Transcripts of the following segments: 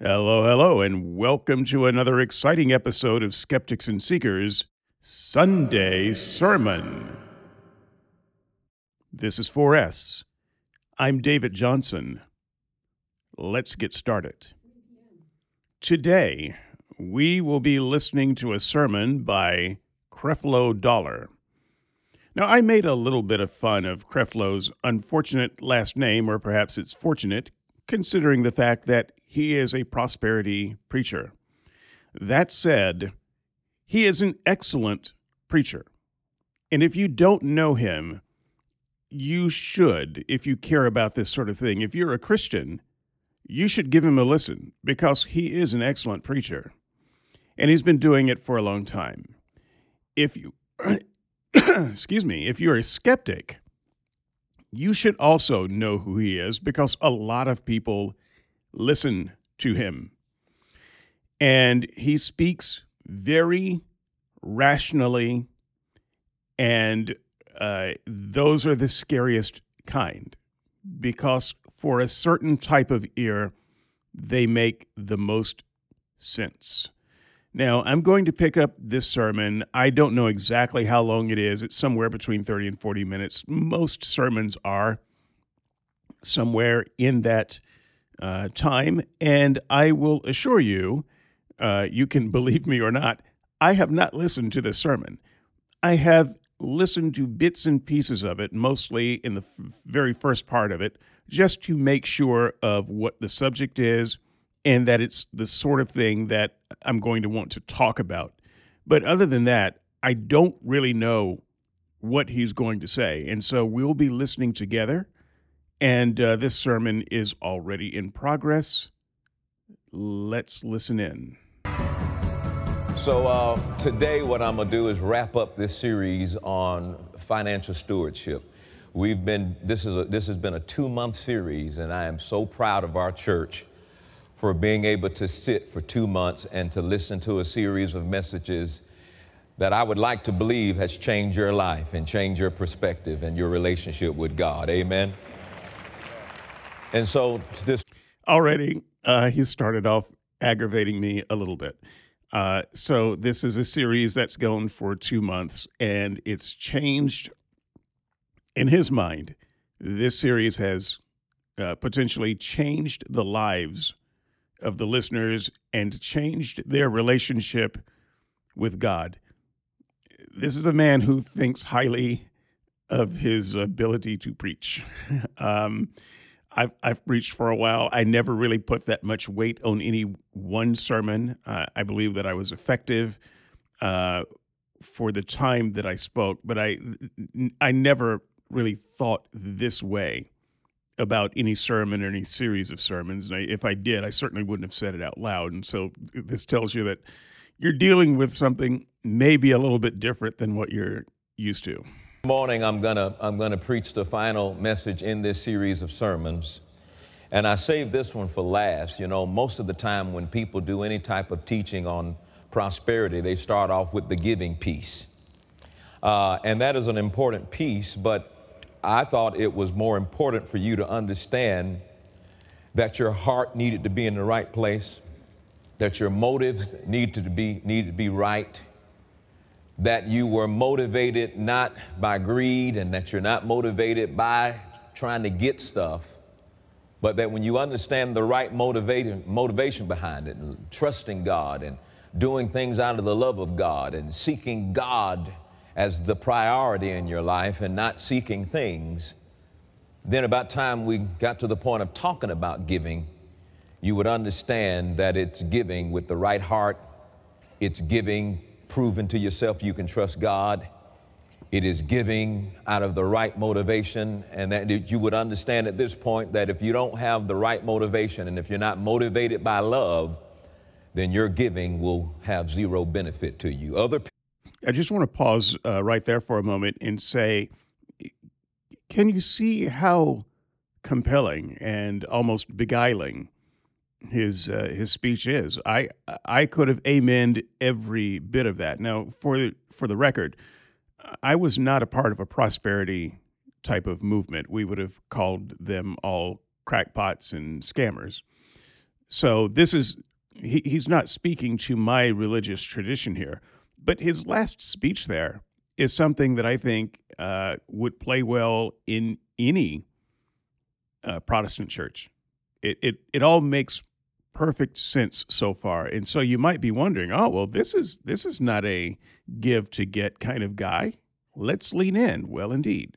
Hello, hello, and welcome to another exciting episode of Skeptics and Seekers Sunday Sermon. This is 4S. I'm David Johnson. Let's get started. Today, we will be listening to a sermon by Creflo Dollar. Now, I made a little bit of fun of Creflo's unfortunate last name, or perhaps it's fortunate, considering the fact that he is a prosperity preacher. That said, he is an excellent preacher. And if you don't know him, you should, if you care about this sort of thing. If you're a Christian, you should give him a listen because he is an excellent preacher. And he's been doing it for a long time. If you, excuse me, if you're a skeptic, you should also know who he is because a lot of people listen to him. And he speaks very rationally, and uh, those are the scariest kind because for a certain type of ear, they make the most sense. Now, I'm going to pick up this sermon. I don't know exactly how long it is. It's somewhere between 30 and 40 minutes. Most sermons are somewhere in that uh, time. And I will assure you, uh, you can believe me or not, I have not listened to this sermon. I have listened to bits and pieces of it, mostly in the f- very first part of it, just to make sure of what the subject is and that it's the sort of thing that I'm going to want to talk about. But other than that, I don't really know what he's going to say. And so we'll be listening together and uh, this sermon is already in progress. Let's listen in. So, uh, today, what I'm going to do is wrap up this series on financial stewardship. We've been, this, is a, this has been a two month series, and I am so proud of our church for being able to sit for two months and to listen to a series of messages that I would like to believe has changed your life and changed your perspective and your relationship with God. Amen. And so this already uh, he started off aggravating me a little bit. Uh, so this is a series that's going for two months, and it's changed in his mind. This series has uh, potentially changed the lives of the listeners and changed their relationship with God. This is a man who thinks highly of his ability to preach. um, I've, I've preached for a while. I never really put that much weight on any one sermon. Uh, I believe that I was effective uh, for the time that I spoke, but I, I never really thought this way about any sermon or any series of sermons. And I, if I did, I certainly wouldn't have said it out loud. And so this tells you that you're dealing with something maybe a little bit different than what you're used to morning I'm going to I'm going to preach the final message in this series of sermons. And I saved this one for last. You know, most of the time when people do any type of teaching on prosperity, they start off with the giving piece. Uh, and that is an important piece, but I thought it was more important for you to understand that your heart needed to be in the right place, that your motives needed to be, needed to be right, that you were motivated not by greed and that you're not motivated by trying to get stuff, but that when you understand the right motivation, motivation behind it, and trusting God and doing things out of the love of God and seeking God as the priority in your life and not seeking things, then about time we got to the point of talking about giving, you would understand that it's giving with the right heart, it's giving proven to yourself you can trust God. It is giving out of the right motivation, and that you would understand at this point that if you don't have the right motivation and if you're not motivated by love, then your giving will have zero benefit to you. Other I just want to pause uh, right there for a moment and say, can you see how compelling and almost beguiling his uh, his speech is. I I could have amened every bit of that. Now, for for the record, I was not a part of a prosperity type of movement. We would have called them all crackpots and scammers. So this is he, he's not speaking to my religious tradition here, but his last speech there is something that I think uh, would play well in any uh, Protestant church. It, it it all makes perfect sense so far, and so you might be wondering, oh well, this is this is not a give to get kind of guy. Let's lean in. Well, indeed,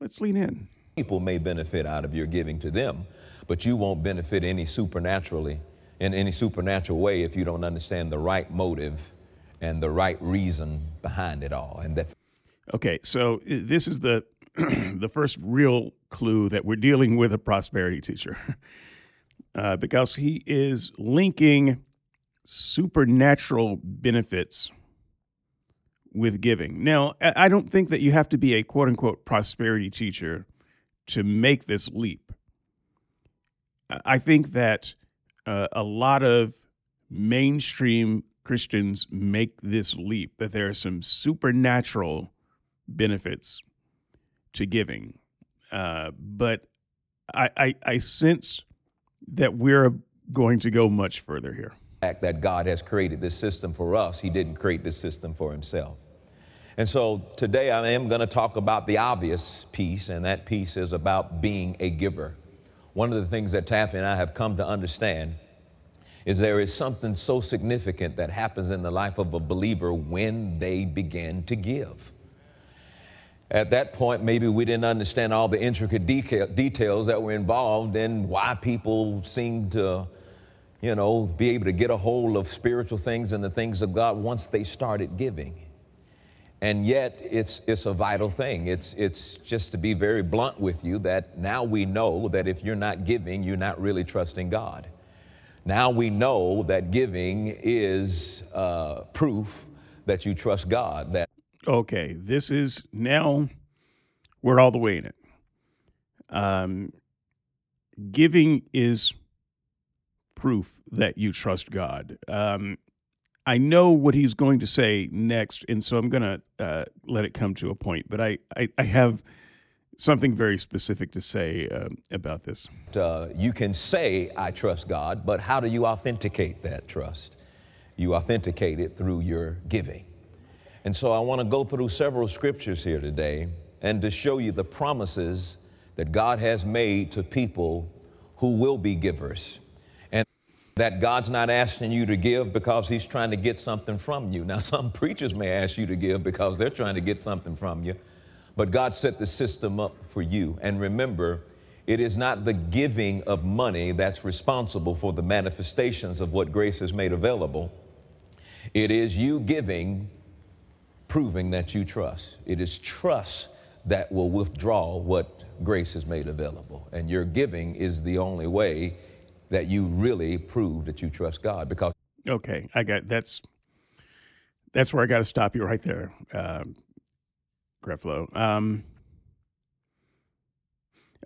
let's lean in. People may benefit out of your giving to them, but you won't benefit any supernaturally in any supernatural way if you don't understand the right motive and the right reason behind it all. And that. Okay, so uh, this is the the first real clue that we're dealing with a prosperity teacher, uh, because he is linking supernatural benefits with giving. Now, I don't think that you have to be a quote unquote prosperity teacher to make this leap. I think that uh, a lot of mainstream Christians make this leap that there are some supernatural benefits to giving. Uh, but I, I, I sense that we're going to go much further here. That God has created this system for us, He didn't create this system for Himself. And so today I am going to talk about the obvious piece, and that piece is about being a giver. One of the things that Taffy and I have come to understand is there is something so significant that happens in the life of a believer when they begin to give. At that point, maybe we didn't understand all the intricate details that were involved in why people seemed to, you know, be able to get a hold of spiritual things and the things of God once they started giving. And yet, it's, it's a vital thing. It's, it's just to be very blunt with you that now we know that if you're not giving, you're not really trusting God. Now we know that giving is uh, proof that you trust God. That okay, this is now we're all the way in it. Um, giving is proof that you trust God. Um, I know what he's going to say next, and so I'm going to uh, let it come to a point. But I, I, I have something very specific to say uh, about this. Uh, you can say, I trust God, but how do you authenticate that trust? You authenticate it through your giving. And so I want to go through several scriptures here today and to show you the promises that God has made to people who will be givers. And that God's not asking you to give because He's trying to get something from you. Now, some preachers may ask you to give because they're trying to get something from you. But God set the system up for you. And remember, it is not the giving of money that's responsible for the manifestations of what grace has made available. It is you giving, proving that you trust. It is trust that will withdraw what grace has made available. And your giving is the only way that you really prove that you trust God because. Okay, I got that's that's where I got to stop you right there. Um, Creflo. Um,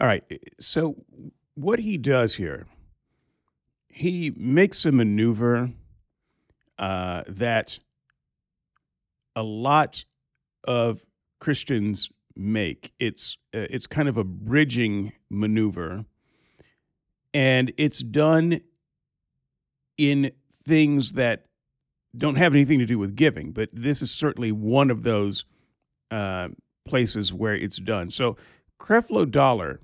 all right. So, what he does here, he makes a maneuver uh, that a lot of Christians make. It's uh, it's kind of a bridging maneuver, and it's done in things that don't have anything to do with giving. But this is certainly one of those uh, places where it's done. So Creflo Dollar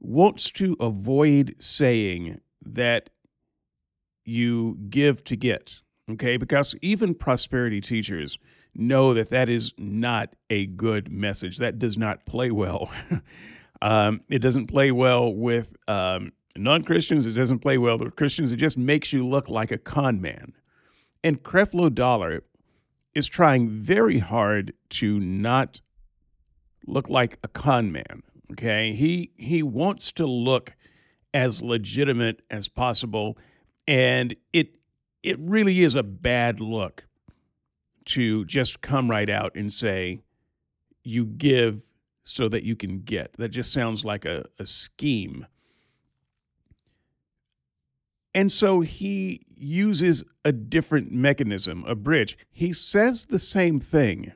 wants to avoid saying that you give to get, okay? Because even prosperity teachers know that that is not a good message. That does not play well. um, it doesn't play well with um, non Christians, it doesn't play well with Christians. It just makes you look like a con man. And Creflo Dollar is trying very hard to not look like a con man. Okay, he he wants to look as legitimate as possible, and it it really is a bad look to just come right out and say you give so that you can get. That just sounds like a, a scheme. And so he uses a different mechanism, a bridge. He says the same thing,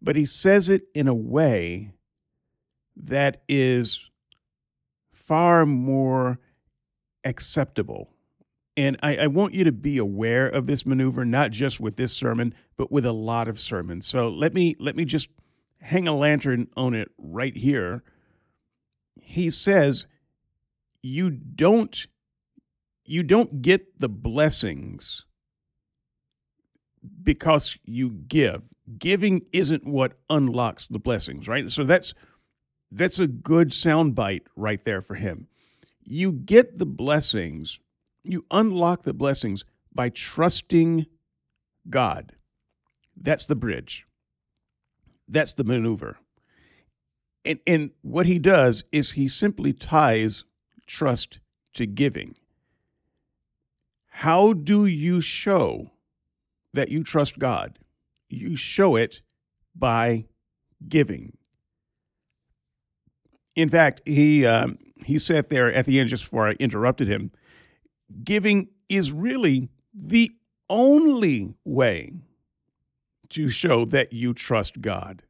but he says it in a way that is far more acceptable. And I, I, want you to be aware of this maneuver, not just with this sermon, but with a lot of sermons. So let me let me just hang a lantern on it right here. He says, you don't you don't get the blessings because you give. Giving isn't what unlocks the blessings, right? So that's that's a good soundbite right there for him. You get the blessings, you unlock the blessings by trusting God. That's the bridge. That's the maneuver. And, and what he does is he simply ties trust to giving. How do you show that you trust God? You show it by giving. In fact, he um, he said there at the end, just before I interrupted him, giving is really the only way to show that you trust God.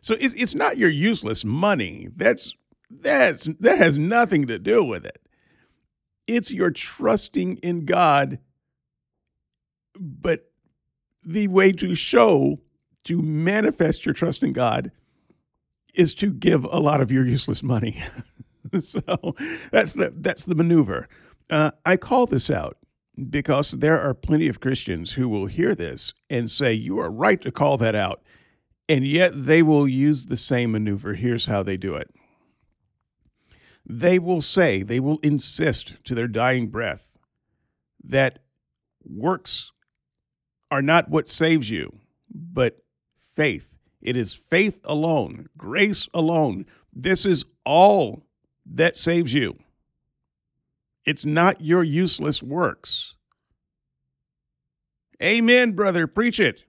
So it's, it's not your useless money. That's that's that has nothing to do with it. It's your trusting in God. But the way to show to manifest your trust in God is to give a lot of your useless money. so that's the that's the maneuver. Uh, I call this out because there are plenty of Christians who will hear this and say you are right to call that out, and yet they will use the same maneuver. Here's how they do it. They will say, they will insist to their dying breath that works are not what saves you, but faith it is faith alone, grace alone. This is all that saves you. It's not your useless works. Amen, brother. Preach it.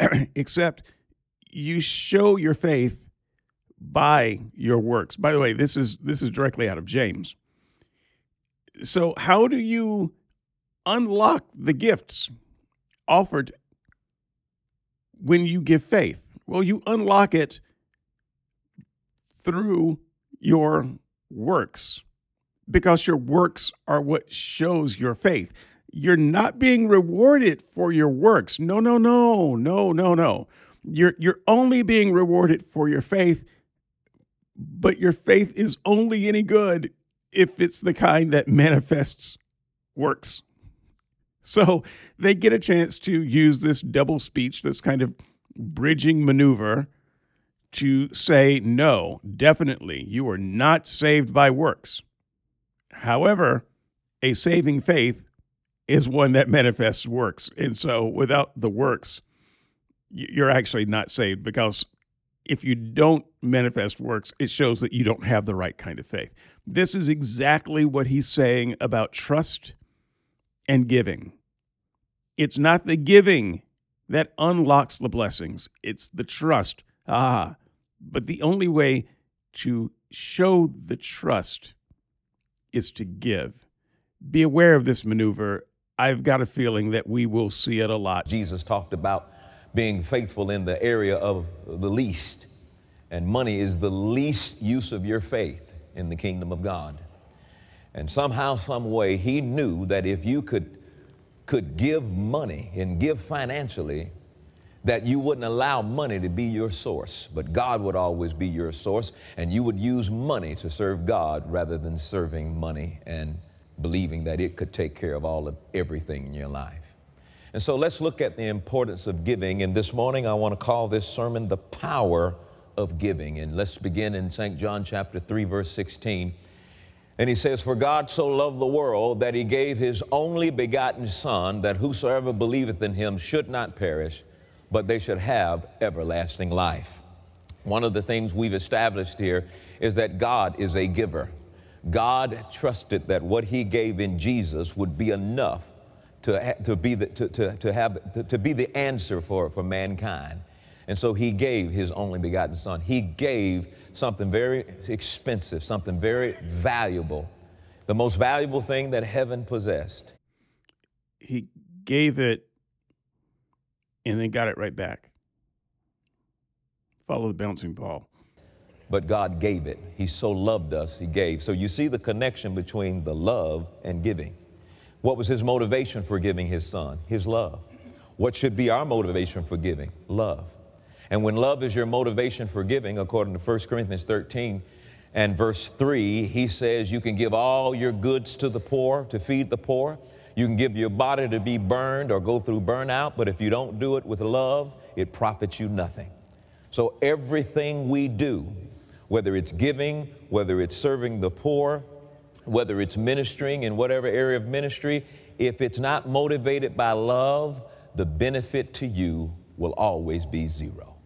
Except you show your faith by your works. By the way, this is this is directly out of James. So how do you unlock the gifts offered when you give faith? Well, you unlock it through your works because your works are what shows your faith. You're not being rewarded for your works. No, no, no, no, no, no. You're, you're only being rewarded for your faith, but your faith is only any good if it's the kind that manifests works. So they get a chance to use this double speech, this kind of bridging maneuver to say, no, definitely, you are not saved by works. However, a saving faith is one that manifests works. And so without the works, you're actually not saved because if you don't manifest works, it shows that you don't have the right kind of faith. This is exactly what he's saying about trust and giving. It's not the giving that unlocks the blessings, it's the trust. Ah, but the only way to show the trust is to give. Be aware of this maneuver. I've got a feeling that we will see it a lot. Jesus talked about being faithful in the area of the least, and money is the least use of your faith in the kingdom of God. And somehow, some way, he knew that if you could could give money and give financially, that you wouldn't allow money to be your source, but God would always be your source, and you would use money to serve God rather than serving money and believing that it could take care of all of everything in your life. And so let's look at the importance of giving. And this morning I want to call this sermon the power of giving. And let's begin in St. John chapter 3, verse 16. And he says, For God so loved the world that he gave his only begotten Son, that whosoever believeth in him should not perish, but they should have everlasting life. One of the things we've established here is that God is a giver. God trusted that what he gave in Jesus would be enough to, to, be, the, to, to, to, have, to, to be the answer for, for mankind. And so he gave his only begotten Son. He gave something very expensive, something very valuable, the most valuable thing that heaven possessed. He gave it and then got it right back. Follow the bouncing ball. but God gave it. He so loved us, He gave. So you see the connection between the love and giving. What was His motivation for giving His Son? His love. What should be our motivation for giving? Love. And when love is your motivation for giving, according to 1 Corinthians 13 and verse 3, he says, You can give all your goods to the poor to feed the poor. You can give your body to be burned or go through burnout, but if you don't do it with love, it profits you nothing. So everything we do, whether it's giving, whether it's serving the poor, whether it's ministering in whatever area of ministry, if it's not motivated by love, the benefit to you will always be zero.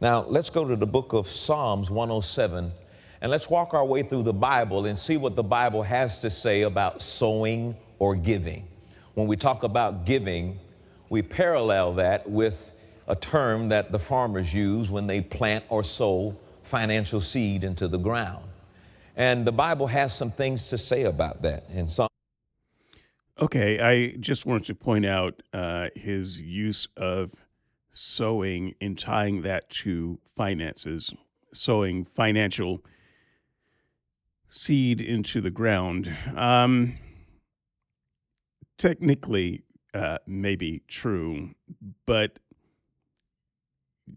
Now, let's go to the book of Psalms 107 and let's walk our way through the Bible and see what the Bible has to say about sowing or giving. When we talk about giving, we parallel that with a term that the farmers use when they plant or sow financial seed into the ground. And the Bible has some things to say about that. And some Okay, I just wanted to point out uh, his use of sowing and tying that to finances, sowing financial seed into the ground. Um, technically, uh, maybe true, but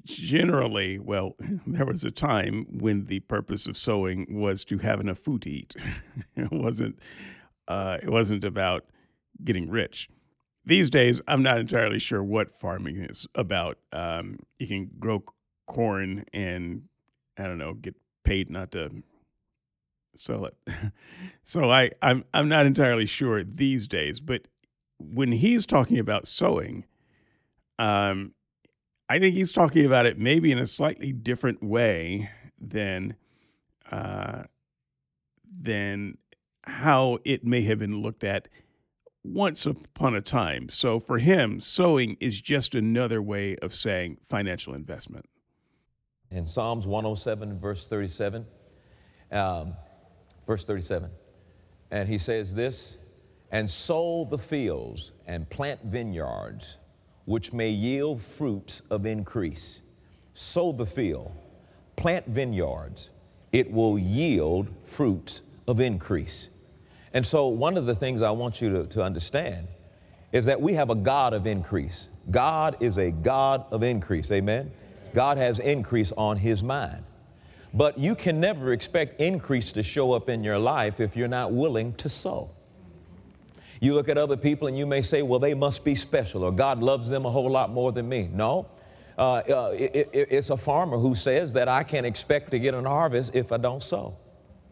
generally, well, there was a time when the purpose of sowing was to have enough food to eat. it wasn't. Uh, it wasn't about getting rich. These days, I'm not entirely sure what farming is about. Um, you can grow corn and I don't know, get paid not to sell it. so I, I'm I'm not entirely sure these days. But when he's talking about sowing, um, I think he's talking about it maybe in a slightly different way than uh, than how it may have been looked at once upon a time. So for him, sowing is just another way of saying financial investment. in Psalms 107, verse 37, um, verse 37, and he says this, and sow the fields and plant vineyards, which may yield fruits of increase. Sow the field, plant vineyards, it will yield fruits of increase. And so, one of the things I want you to, to understand is that we have a God of increase. God is a God of increase. Amen. God has increase on his mind. But you can never expect increase to show up in your life if you're not willing to sow. You look at other people and you may say, well, they must be special or God loves them a whole lot more than me. No. Uh, uh, it, it, it's a farmer who says that I can't expect to get an harvest if I don't sow.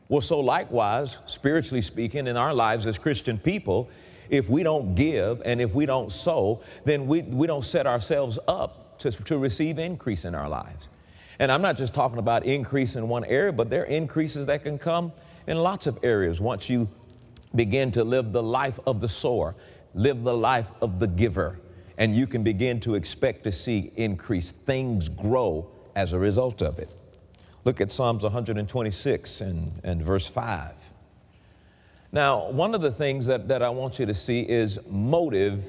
Well, so likewise, spiritually speaking, in our lives as Christian people, if we don't give and if we don't sow, then we, we don't set ourselves up to, to receive increase in our lives. And I'm not just talking about increase in one area, but there are increases that can come in lots of areas once you begin to live the life of the sower, live the life of the giver, and you can begin to expect to see increase. Things grow as a result of it. Look at Psalms 126 and, and verse 5. Now, one of the things that, that I want you to see is motive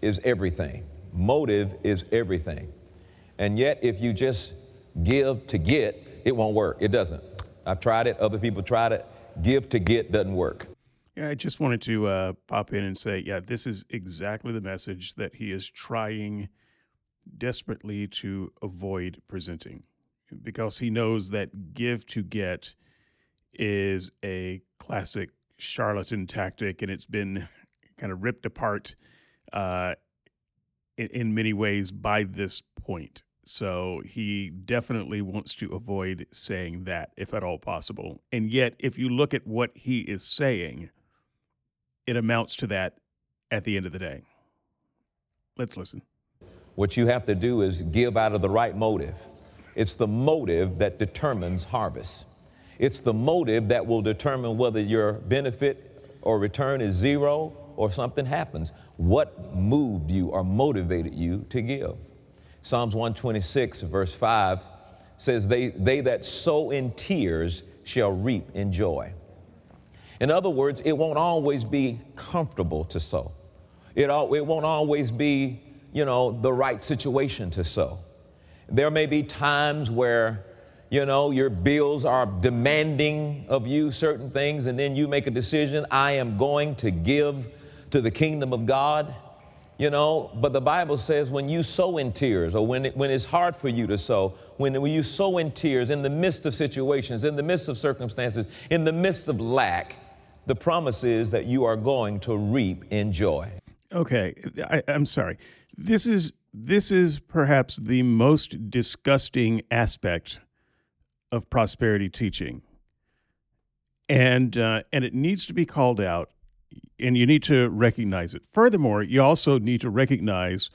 is everything. Motive is everything. And yet, if you just give to get, it won't work. It doesn't. I've tried it, other people tried it. Give to get doesn't work. Yeah, I just wanted to uh, pop in and say, yeah, this is exactly the message that he is trying desperately to avoid presenting because he knows that give to get is a classic charlatan tactic and it's been kind of ripped apart uh, in, in many ways by this point. So he definitely wants to avoid saying that if at all possible. And yet, if you look at what he is saying, it amounts to that at the end of the day. Let's listen. What you have to do is give out of the right motive. It's the motive that determines harvest. It's the motive that will determine whether your benefit or return is zero or something happens. What moved you or motivated you to give? Psalms 126, verse 5 says, They, they that sow in tears shall reap in joy. In other words, it won't always be comfortable to sow. It, all, it won't always be, you know, the right situation to sow. There may be times where, you know, your bills are demanding of you certain things, and then you make a decision I am going to give to the kingdom of God. You know, but the Bible says when you sow in tears, or when, it, when it's hard for you to sow, when, when you sow in tears in the midst of situations, in the midst of circumstances, in the midst of lack, the promise is that you are going to reap in joy. Okay, I, I'm sorry. This is this is perhaps the most disgusting aspect of prosperity teaching, and uh, and it needs to be called out, and you need to recognize it. Furthermore, you also need to recognize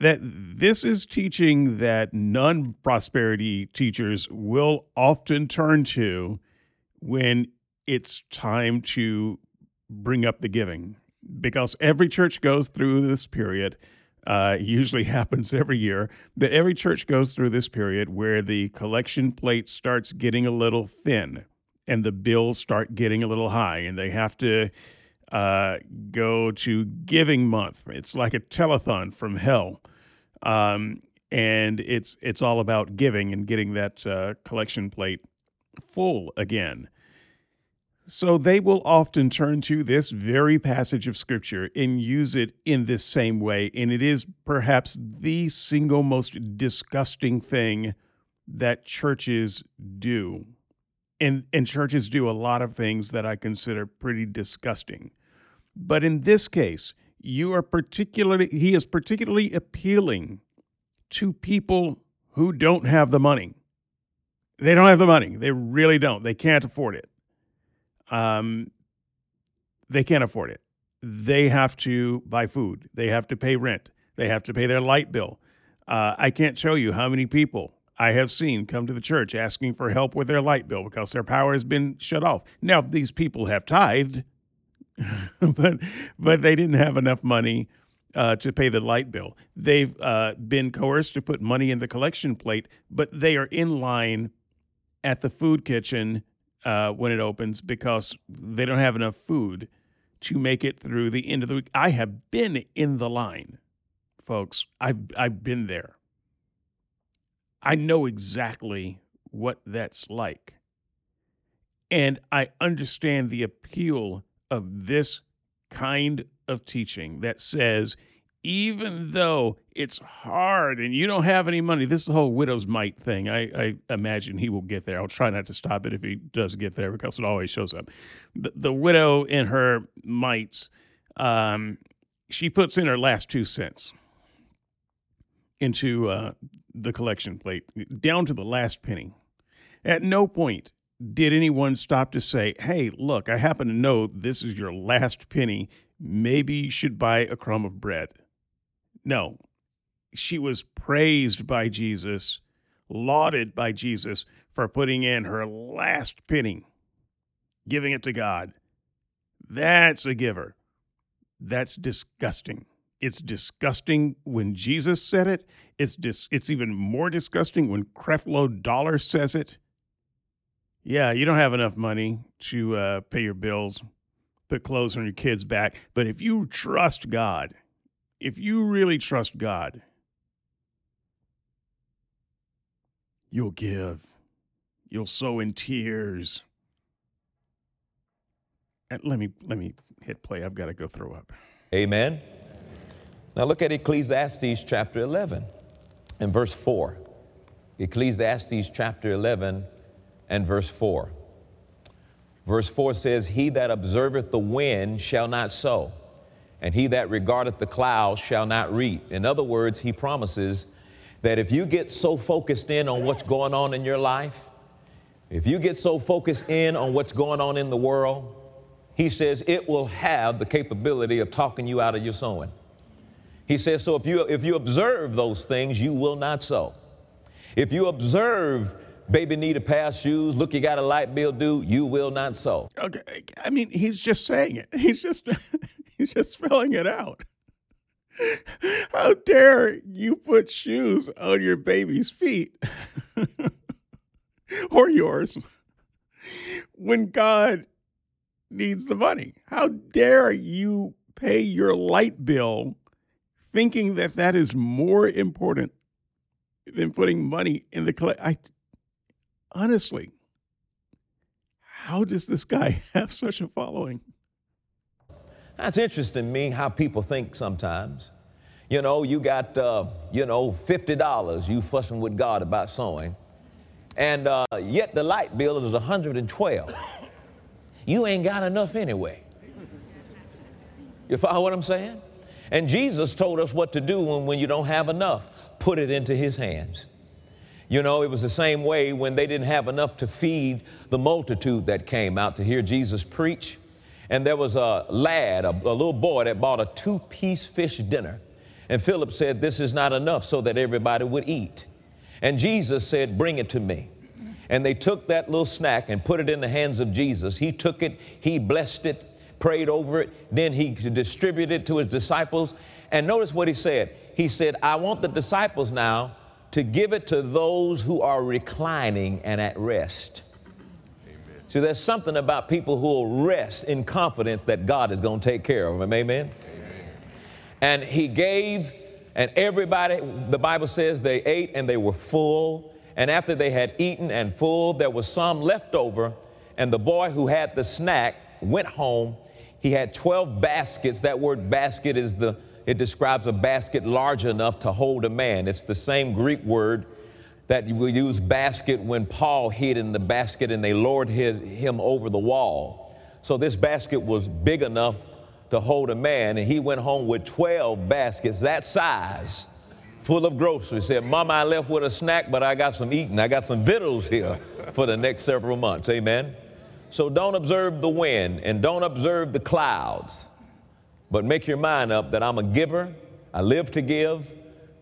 that this is teaching that non prosperity teachers will often turn to when it's time to bring up the giving, because every church goes through this period uh, usually happens every year, but every church goes through this period where the collection plate starts getting a little thin and the bills start getting a little high, and they have to uh, go to giving month. It's like a telethon from hell. Um, and it's it's all about giving and getting that uh, collection plate full again. So they will often turn to this very passage of scripture and use it in this same way. And it is perhaps the single most disgusting thing that churches do. And, and churches do a lot of things that I consider pretty disgusting. But in this case, you are particularly, he is particularly appealing to people who don't have the money. They don't have the money. They really don't. They can't afford it um, they can't afford it. They have to buy food. They have to pay rent. They have to pay their light bill. Uh, I can't show you how many people I have seen come to the church asking for help with their light bill because their power has been shut off. Now, these people have tithed, but but they didn't have enough money uh, to pay the light bill. They've uh, been coerced to put money in the collection plate, but they are in line at the food kitchen uh, when it opens because they don't have enough food to make it through the end of the week. I have been in the line, folks. I've I've been there. I know exactly what that's like. And I understand the appeal of this kind of teaching that says even though it's hard and you don't have any money, this is the whole widow's mite thing. I, I imagine he will get there. I'll try not to stop it if he does get there because it always shows up. The, the widow in her mites, um, she puts in her last two cents into uh, the collection plate, down to the last penny. At no point did anyone stop to say, hey, look, I happen to know this is your last penny. Maybe you should buy a crumb of bread. No, she was praised by Jesus, lauded by Jesus for putting in her last penny, giving it to God. That's a giver. That's disgusting. It's disgusting when Jesus said it. It's dis- it's even more disgusting when Creflo Dollar says it. Yeah, you don't have enough money to uh, pay your bills, put clothes on your kids' back, but if you trust God, if you really trust God, you'll give. You'll sow in tears. And let me let me hit play. I've got to go throw up. Amen. Now look at Ecclesiastes chapter 11 and verse 4. Ecclesiastes chapter 11 and verse 4. Verse 4 says, He that observeth the wind shall not sow and he that regardeth the clouds shall not reap. In other words, he promises that if you get so focused in on what's going on in your life, if you get so focused in on what's going on in the world, he says it will have the capability of talking you out of your sowing. He says, so if you, if you observe those things, you will not sow. If you observe baby need a pair of shoes, look, you got a light bill due, you will not sow. Okay. I mean, he's just saying it. He's just He's just spelling it out. How dare you put shoes on your baby's feet or yours when God needs the money? How dare you pay your light bill thinking that that is more important than putting money in the collect? I, honestly, how does this guy have such a following? That's interesting to me how people think sometimes. You know, you got, uh, you know, $50 you fussing with God about sowing, and uh, yet the light bill is 112. You ain't got enough anyway. You follow what I'm saying? And Jesus told us what to do when, when you don't have enough put it into His hands. You know, it was the same way when they didn't have enough to feed the multitude that came out to hear Jesus preach. And there was a lad, a, a little boy, that bought a two piece fish dinner. And Philip said, This is not enough so that everybody would eat. And Jesus said, Bring it to me. And they took that little snack and put it in the hands of Jesus. He took it, he blessed it, prayed over it, then he distributed it to his disciples. And notice what he said. He said, I want the disciples now to give it to those who are reclining and at rest. Amen. See, there's something about people who will rest in confidence that God is going to take care of them. Amen? Amen. And he gave, and everybody, the Bible says they ate and they were full. And after they had eaten and full, there was some left over. And the boy who had the snack went home. He had 12 baskets. That word basket is the it describes a basket large enough to hold a man. It's the same Greek word that we use basket when Paul hid in the basket and they lowered his, him over the wall. So this basket was big enough to hold a man, and he went home with 12 baskets that size full of groceries. Said, Mama, I left with a snack, but I got some eating. I got some victuals here for the next several months. Amen. So don't observe the wind and don't observe the clouds. But make your mind up that I'm a giver, I live to give,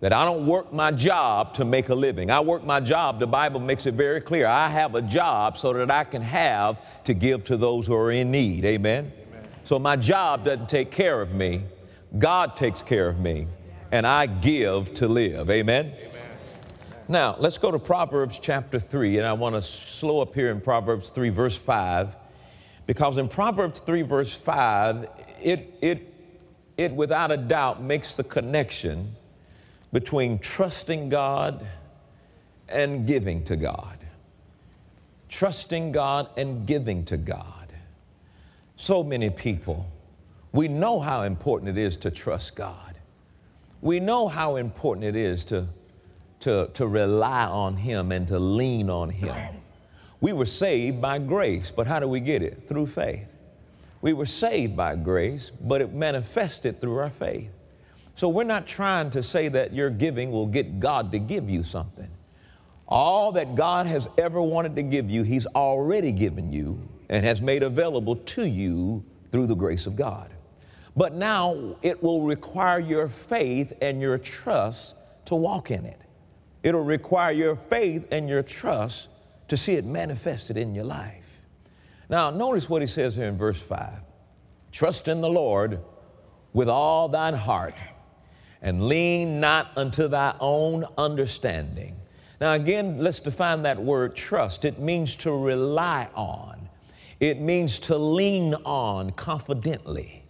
that I don't work my job to make a living. I work my job, the Bible makes it very clear. I have a job so that I can have to give to those who are in need. Amen? Amen. So my job doesn't take care of me, God takes care of me, and I give to live. Amen? Now, let's go to Proverbs chapter 3, and I want to slow up here in Proverbs 3, verse 5, because in Proverbs 3, verse 5, it, it it without a doubt makes the connection between trusting God and giving to God. Trusting God and giving to God. So many people, we know how important it is to trust God. We know how important it is to, to, to rely on Him and to lean on Him. We were saved by grace, but how do we get it? Through faith. We were saved by grace, but it manifested through our faith. So we're not trying to say that your giving will get God to give you something. All that God has ever wanted to give you, He's already given you and has made available to you through the grace of God. But now it will require your faith and your trust to walk in it. It'll require your faith and your trust to see it manifested in your life. Now, notice what he says here in verse 5 Trust in the Lord with all thine heart, and lean not unto thy own understanding. Now, again, let's define that word trust. It means to rely on, it means to lean on confidently.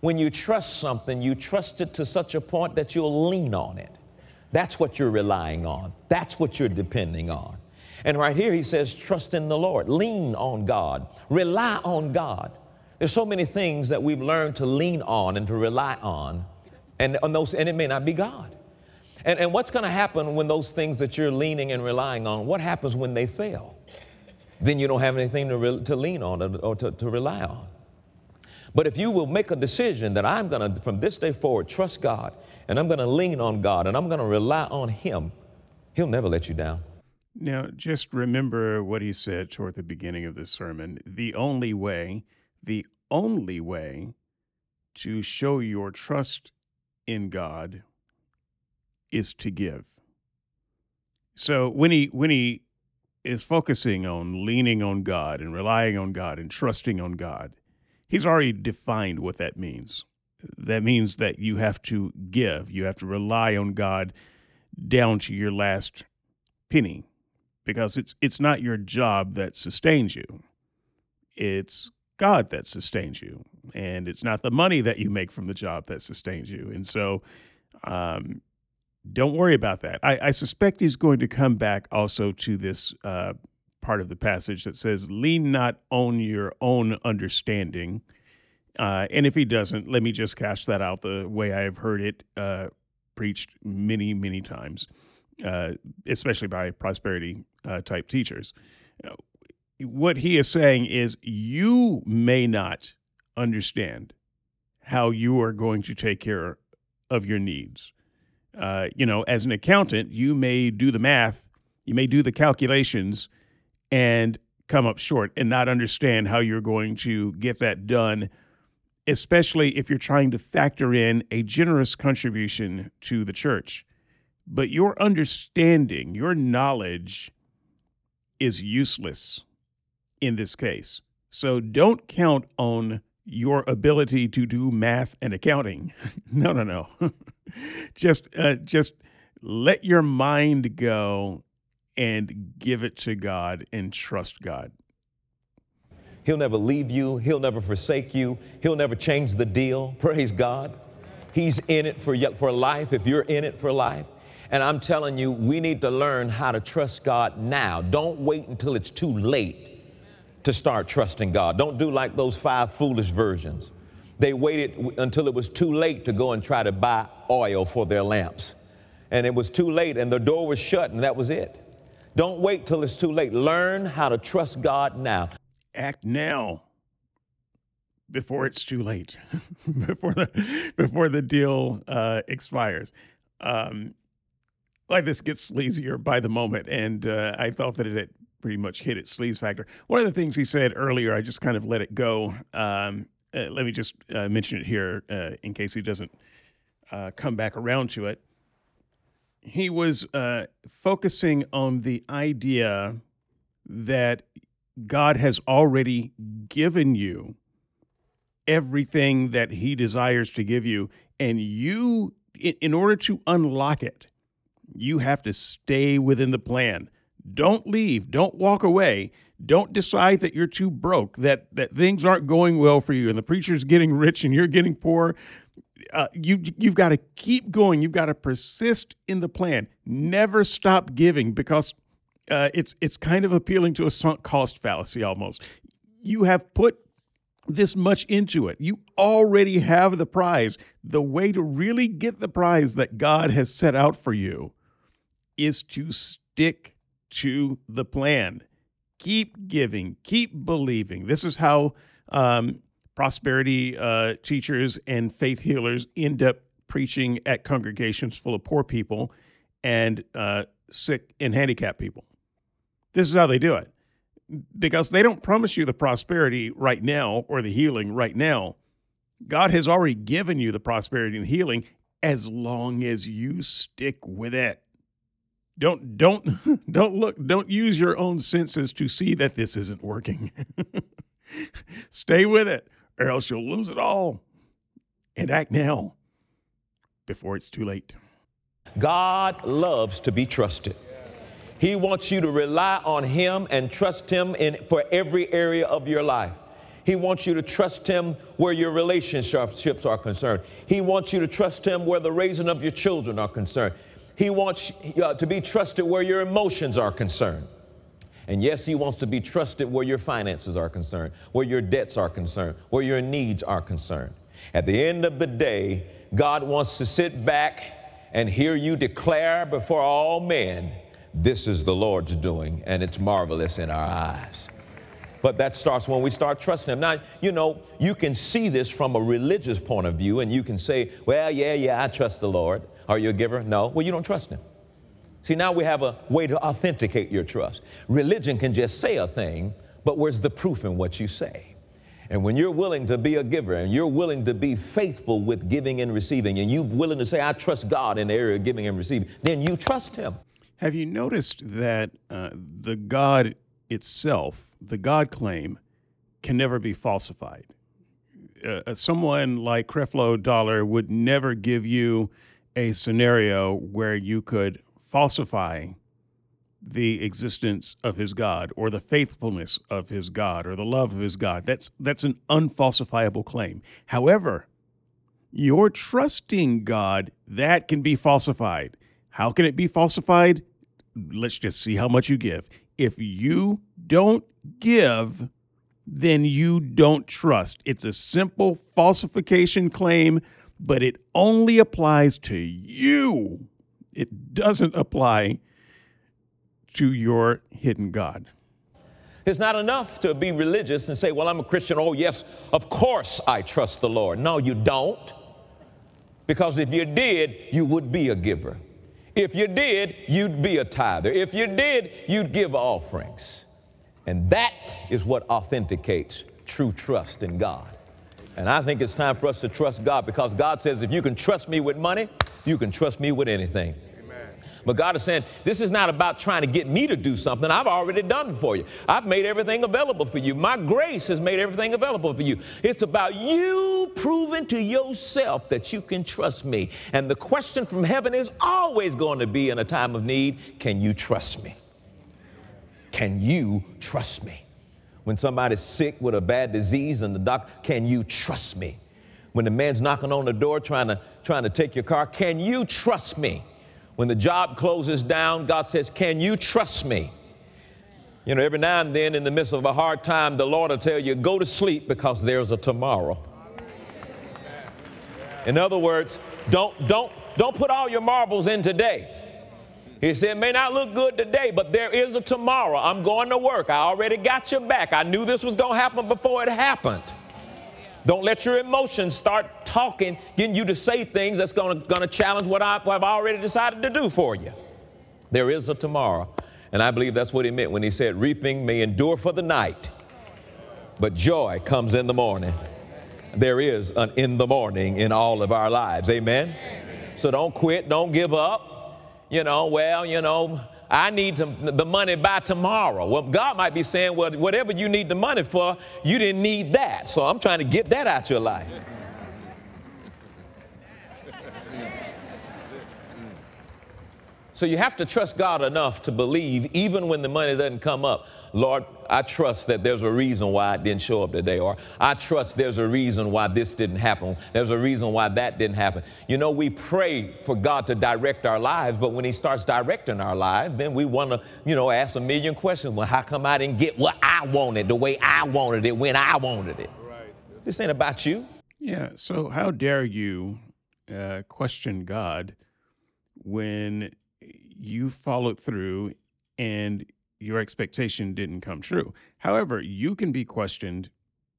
When you trust something, you trust it to such a point that you'll lean on it. That's what you're relying on, that's what you're depending on. And right here he says, trust in the Lord, lean on God, rely on God. There's so many things that we've learned to lean on and to rely on, and, on those, and it may not be God. And, and what's going to happen when those things that you're leaning and relying on, what happens when they fail? Then you don't have anything to, re, to lean on or to, to rely on. But if you will make a decision that I'm going to, from this day forward, trust God, and I'm going to lean on God, and I'm going to rely on Him, He'll never let you down. Now, just remember what he said toward the beginning of the sermon. The only way, the only way to show your trust in God is to give. So when he when he is focusing on leaning on God and relying on God and trusting on God, he's already defined what that means. That means that you have to give, you have to rely on God down to your last penny because it's it's not your job that sustains you. It's God that sustains you, and it's not the money that you make from the job that sustains you. And so, um, don't worry about that. I, I, suspect he's going to come back also to this uh, part of the passage that says, Lean not on your own understanding. Uh, and if he doesn't, let me just cast that out the way I have heard it uh, preached many, many times, uh, especially by prosperity uh, type teachers. what he is saying is, you may not understand how you are going to take care of your needs. Uh, you know, as an accountant, you may do the math, you may do the calculations, and come up short and not understand how you're going to get that done, especially if you're trying to factor in a generous contribution to the church. But your understanding, your knowledge is useless in this case. So don't count on your ability to do math and accounting. no, no, no. just uh, just let your mind go and give it to God and trust God. He'll never leave you. He'll never forsake you. He'll never change the deal. Praise God. He's in it for, for life if you're in it for life. And I'm telling you, we need to learn how to trust God now. Don't wait until it's too late to start trusting God. Don't do like those five foolish virgins. They waited until it was too late to go and try to buy oil for their lamps. And it was too late, and the door was shut, and that was it. Don't wait till it's too late. Learn how to trust God now. Act now before it's too late, before the before the deal uh, expires. Um, like this gets sleazier by the moment, and uh, I thought that it had pretty much hit its sleaze factor. One of the things he said earlier, I just kind of let it go. Um, uh, let me just uh, mention it here uh, in case he doesn't uh, come back around to it. He was focusing on the idea that God has already given you everything that he desires to give you, and you, in, order to unlock it, you have to stay within the plan. Don't leave. Don't walk away. Don't decide that you're too broke, that that things aren't going well for you, and the preacher's getting rich and you're getting poor. Uh, you you've got to keep going. You've got to persist in the plan. Never stop giving because uh, it's it's kind of appealing to a sunk cost fallacy almost. You have put this much into it. You already have the prize. The way to really get the prize that God has set out for you is to stick to the plan. Keep giving, keep believing. This is how um, prosperity uh, teachers and faith healers end up preaching at congregations full of poor people and uh, sick and handicapped people. This is how they do it. Because they don't promise you the prosperity right now or the healing right now. God has already given you the prosperity and healing as long as you stick with it. Don't don't don't look don't use your own senses to see that this isn't working. Stay with it or else you'll lose it all. And act now before it's too late. God loves to be trusted he wants you to rely on him and trust him in for every area of your life he wants you to trust Him where your relationships are concerned. He wants you to trust Him where the raising of your children are concerned. He wants uh, to be trusted where your emotions are concerned. And yes, He wants to be trusted where your finances are concerned, where your debts are concerned, where your needs are concerned. At the end of the day, God wants to sit back and hear you declare before all men, This is the Lord's doing, and it's marvelous in our eyes. But that starts when we start trusting Him. Now, you know, you can see this from a religious point of view, and you can say, Well, yeah, yeah, I trust the Lord. Are you a giver? No. Well, you don't trust him. See, now we have a way to authenticate your trust. Religion can just say a thing, but where's the proof in what you say? And when you're willing to be a giver and you're willing to be faithful with giving and receiving, and you're willing to say, I trust God in the area of giving and receiving, then you trust Him. Have you noticed that uh, the God itself, the God claim, can never be falsified? Uh, someone like Creflo Dollar would never give you a scenario where you could falsify the existence of his God or the faithfulness of his God or the love of his God. That's that's an unfalsifiable claim. However, your trusting God, that can be falsified. How can it be falsified? Let's just see how much you give. if you don't give, then you don't trust. It's a simple falsification claim, but it only applies to you. It doesn't apply to your hidden God. It's not enough to be religious and say, Well, I'm a Christian. Oh, yes, of course I trust the Lord. No, you don't. Because if you did, you would be a giver. If you did, you'd be a tither. If you did, you'd give offerings. And that is what authenticates true trust in God. And I think it's time for us to trust God because God says, if you can trust me with money, you can trust me with anything. But God is saying, this is not about trying to get me to do something. I've already done for you. I've made everything available for you. My grace has made everything available for you. It's about you proving to yourself that you can trust me. And the question from heaven is always going to be in a time of need can you trust me? Can you trust me? When somebody's sick with a bad disease and the doctor, can you trust me? When the man's knocking on the door trying to, trying to take your car, can you trust me? When the job closes down, God says, Can you trust me? You know, every now and then in the midst of a hard time, the Lord will tell you, Go to sleep because there's a tomorrow. In other words, don't, don't, don't put all your marbles in today. He said, it may not look good today, but there is a tomorrow. I'm going to work. I already got your back. I knew this was going to happen before it happened. Don't let your emotions start talking, getting you to say things that's going to challenge what, I, what I've already decided to do for you. There is a tomorrow. And I believe that's what he meant when he said, Reaping may endure for the night, but joy comes in the morning. There is an in the morning in all of our lives. Amen? So don't quit, don't give up. You know, well, you know, I need to, the money by tomorrow. Well, God might be saying, well, whatever you need the money for, you didn't need that. So I'm trying to get that out your life. So you have to trust God enough to believe, even when the money doesn't come up, Lord, I trust that there's a reason why it didn't show up today, or I trust there's a reason why this didn't happen. There's a reason why that didn't happen. You know, we pray for God to direct our lives, but when He starts directing our lives, then we want to, you know, ask a million questions. Well, how come I didn't get what I wanted the way I wanted it when I wanted it? Right. This ain't about you. Yeah. So, how dare you uh, question God when you followed through and your expectation didn't come true. However, you can be questioned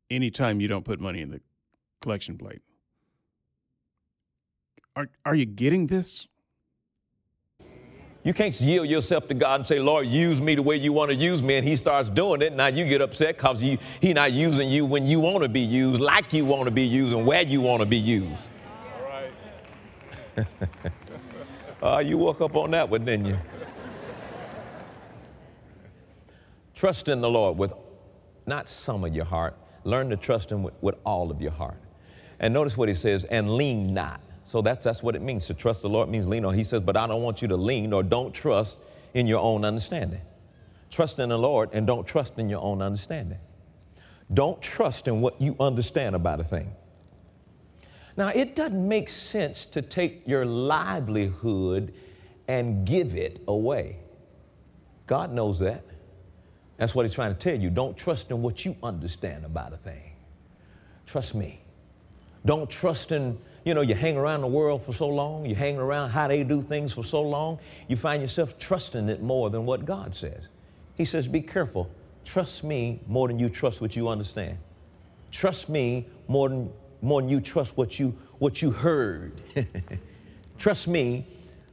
anytime you don't put money in the collection plate. Are, are you getting this? You can't yield yourself to God and say, Lord, use me the way you want to use me, and He starts doing it. Now you get upset because He's not using you when you want to be used, like you want to be used, and where you want to be used. All right. uh, you woke up on that one, didn't you? Trust in the Lord with not some of your heart. Learn to trust Him with, with all of your heart. And notice what He says, and lean not. So that's, that's what it means. To trust the Lord means lean on. He says, but I don't want you to lean or don't trust in your own understanding. Trust in the Lord and don't trust in your own understanding. Don't trust in what you understand about a thing. Now, it doesn't make sense to take your livelihood and give it away. God knows that. That's what he's trying to tell you. Don't trust in what you understand about a thing. Trust me. Don't trust in, you know, you hang around the world for so long, you hang around how they do things for so long, you find yourself trusting it more than what God says. He says, be careful. Trust me more than you trust what you understand. Trust me more than, more than you trust what you, what you heard. trust me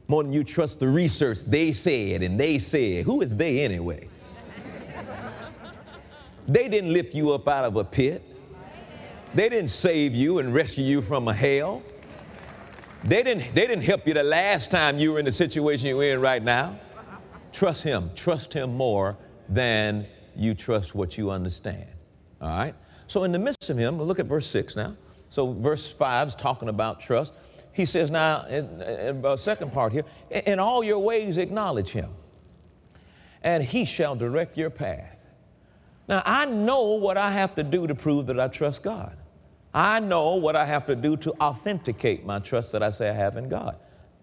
more than you trust the research they said and they said. Who is they anyway? They didn't lift you up out of a pit. They didn't save you and rescue you from a hell. They didn't, they didn't help you the last time you were in the situation you're in right now. Trust Him. Trust Him more than you trust what you understand. All right? So, in the midst of Him, look at verse 6 now. So, verse 5 is talking about trust. He says, now, in, in the second part here, in all your ways acknowledge Him, and He shall direct your path. Now, I know what I have to do to prove that I trust God. I know what I have to do to authenticate my trust that I say I have in God.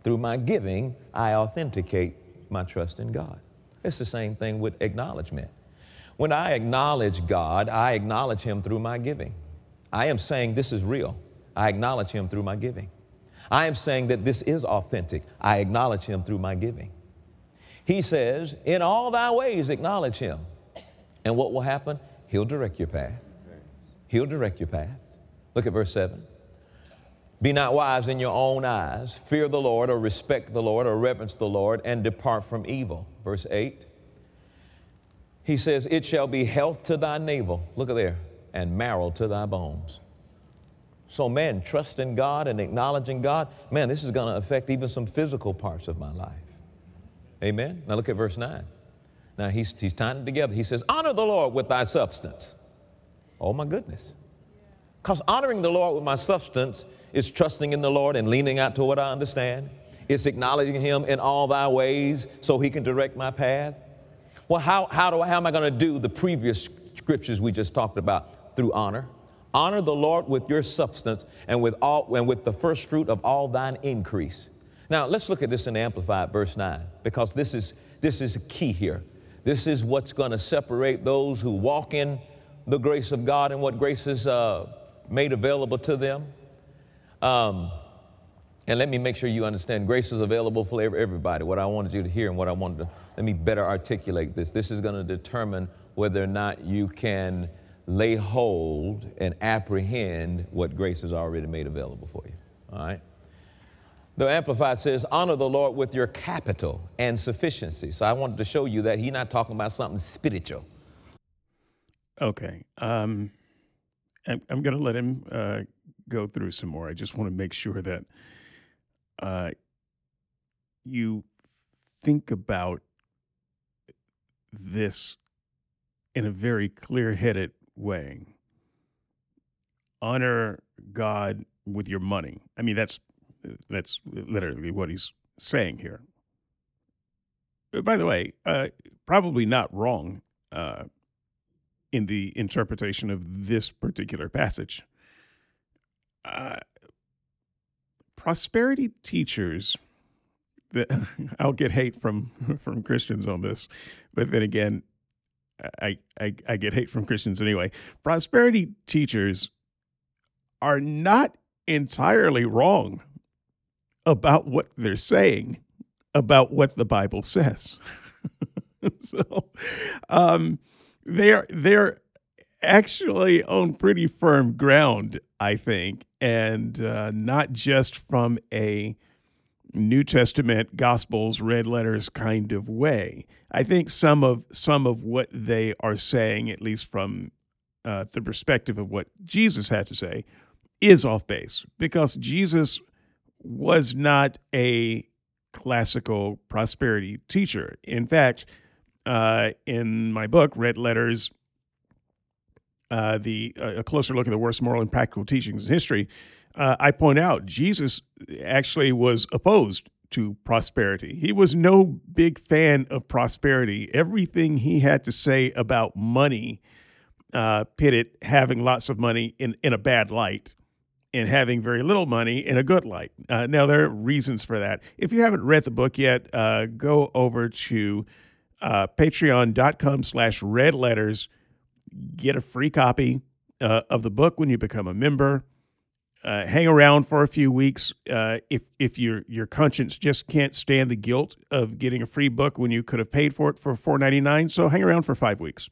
Through my giving, I authenticate my trust in God. It's the same thing with acknowledgement. When I acknowledge God, I acknowledge Him through my giving. I am saying this is real. I acknowledge Him through my giving. I am saying that this is authentic. I acknowledge Him through my giving. He says, In all thy ways, acknowledge Him. And what will happen? He'll direct your path. He'll direct your path. Look at verse 7. Be not wise in your own eyes. Fear the Lord, or respect the Lord, or reverence the Lord, and depart from evil. Verse 8. He says, It shall be health to thy navel. Look at there. And marrow to thy bones. So, man, trusting God and acknowledging God, man, this is going to affect even some physical parts of my life. Amen. Now look at verse 9. Now he's, he's tying it together. He says, Honor the Lord with thy substance. Oh, my goodness. Because honoring the Lord with my substance is trusting in the Lord and leaning out to what I understand. It's acknowledging Him in all thy ways so He can direct my path. Well, how, how, do I, how am I going to do the previous scriptures we just talked about through honor? Honor the Lord with your substance and with, all, and with the first fruit of all thine increase. Now, let's look at this in Amplified, verse 9, because this is, this is key here. This is what's going to separate those who walk in the grace of God and what grace is uh, made available to them um, and let me make sure you understand grace is available for everybody. What I wanted you to hear and what I wanted to, let me better articulate this. This is going to determine whether or not you can lay hold and apprehend what grace has already made available for you. All right? The Amplified says, honor the Lord with your capital and sufficiency. So I wanted to show you that he's not talking about something spiritual. Okay. Um, I'm, I'm going to let him uh, go through some more. I just want to make sure that uh, you think about this in a very clear headed way. Honor God with your money. I mean, that's that's literally what he's saying here. By the way, uh, probably not wrong uh, in the interpretation of this particular passage uh, prosperity teachers I'll get hate from from Christians on this, but then again, I, I I get hate from Christians anyway. Prosperity teachers are not entirely wrong about what they're saying about what the Bible says. so um, they're they're actually on pretty firm ground, I think, and uh, not just from a New Testament Gospels red letters kind of way. I think some of some of what they are saying, at least from uh, the perspective of what Jesus had to say, is off base because Jesus was not a classical prosperity teacher. In fact, uh, in my book, Red Letters uh, the uh, a closer look at the worst moral and practical teachings in history, uh, I point out Jesus actually was opposed to prosperity. He was no big fan of prosperity. Everything he had to say about money uh, pitted having lots of money in, in a bad light and having very little money in a good light. Uh, now, there are reasons for that. If you haven't read the book yet, uh, go over to uh, patreon.com slash red letters get a free copy uh, of the book when you become a member. Uh, hang around for a few weeks uh, if if your your conscience just can't stand the guilt of getting a free book when you could have paid for it for four ninety nine. So hang around for five weeks.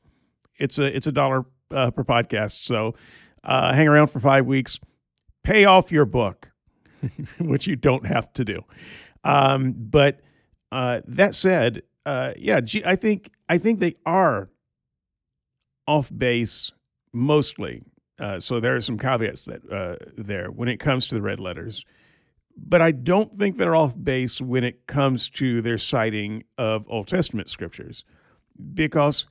It's a it's a dollar per podcast. So hang around for five weeks. Pay off your book, which you don't have to do. Um, but uh, that said, yeah, I think I think they are off base mostly. Uh, so there are some caveats that uh, there when it comes to the red letters, but I don't think they're off base when it comes to their citing of Old Testament scriptures, because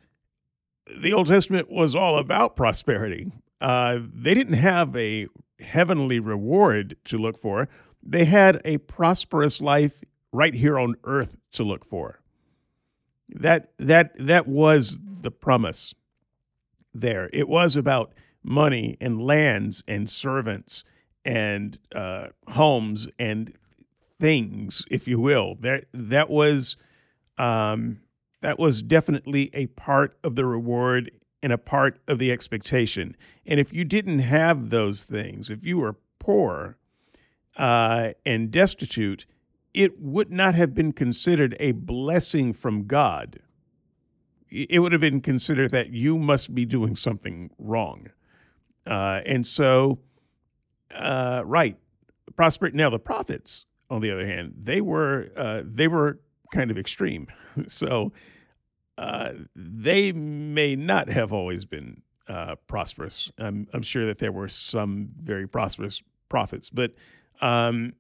the Old Testament was all about prosperity. Uh, they didn't have a heavenly reward to look for; they had a prosperous life right here on earth to look for. That that that was the promise there. It was about money and lands and servants and uh, homes and things, if you will. That that was um, That was definitely a part of the reward and a part of the expectation. And if you didn't have those things, if you were poor uh, and destitute, it would not have been considered a blessing from God. It would have been considered that you must be doing something wrong. Uh, and so, uh, right, prosperity. Now the prophets, on the other hand, they were uh, they were kind of extreme. So uh, they may not have always been uh, prosperous. I'm, I'm sure that there were some very prosperous prophets, but um,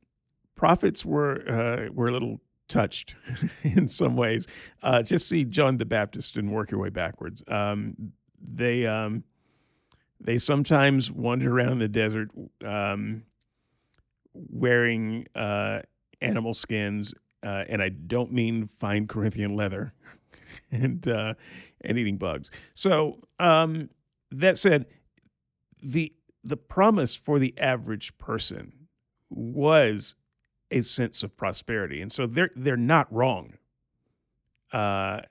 prophets were uh, were a little touched in some ways. Uh, just see John the Baptist and work your way backwards. Um, they um, they sometimes wander around the desert um, wearing uh, animal skins uh, and I don't mean fine Corinthian leather, and uh, and eating bugs. So um, that said, the the promise for the average person was a sense of prosperity, and so they're they're not wrong. Uh,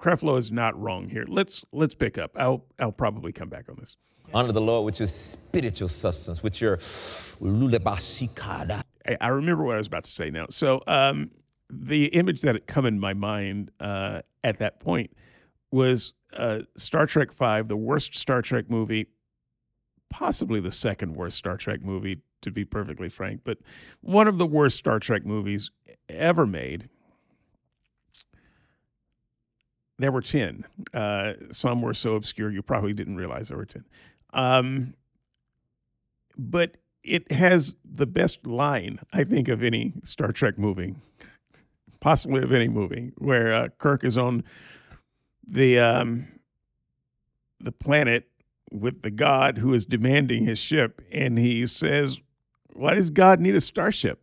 Creflo is not wrong here. Let's let's pick up. I'll I'll probably come back on this. Honor the Lord with your spiritual substance, with your I, I remember what I was about to say now. So um, the image that had come in my mind uh, at that point was uh, Star Trek Five, the worst Star Trek movie, possibly the second worst Star Trek movie, to be perfectly frank, but one of the worst Star Trek movies ever made. There were 10. Uh, some were so obscure you probably didn't realize there were 10. Um, but it has the best line, I think, of any Star Trek movie, possibly of any movie, where uh, Kirk is on the um, the planet with the god who is demanding his ship, and he says, "Why does God need a starship?"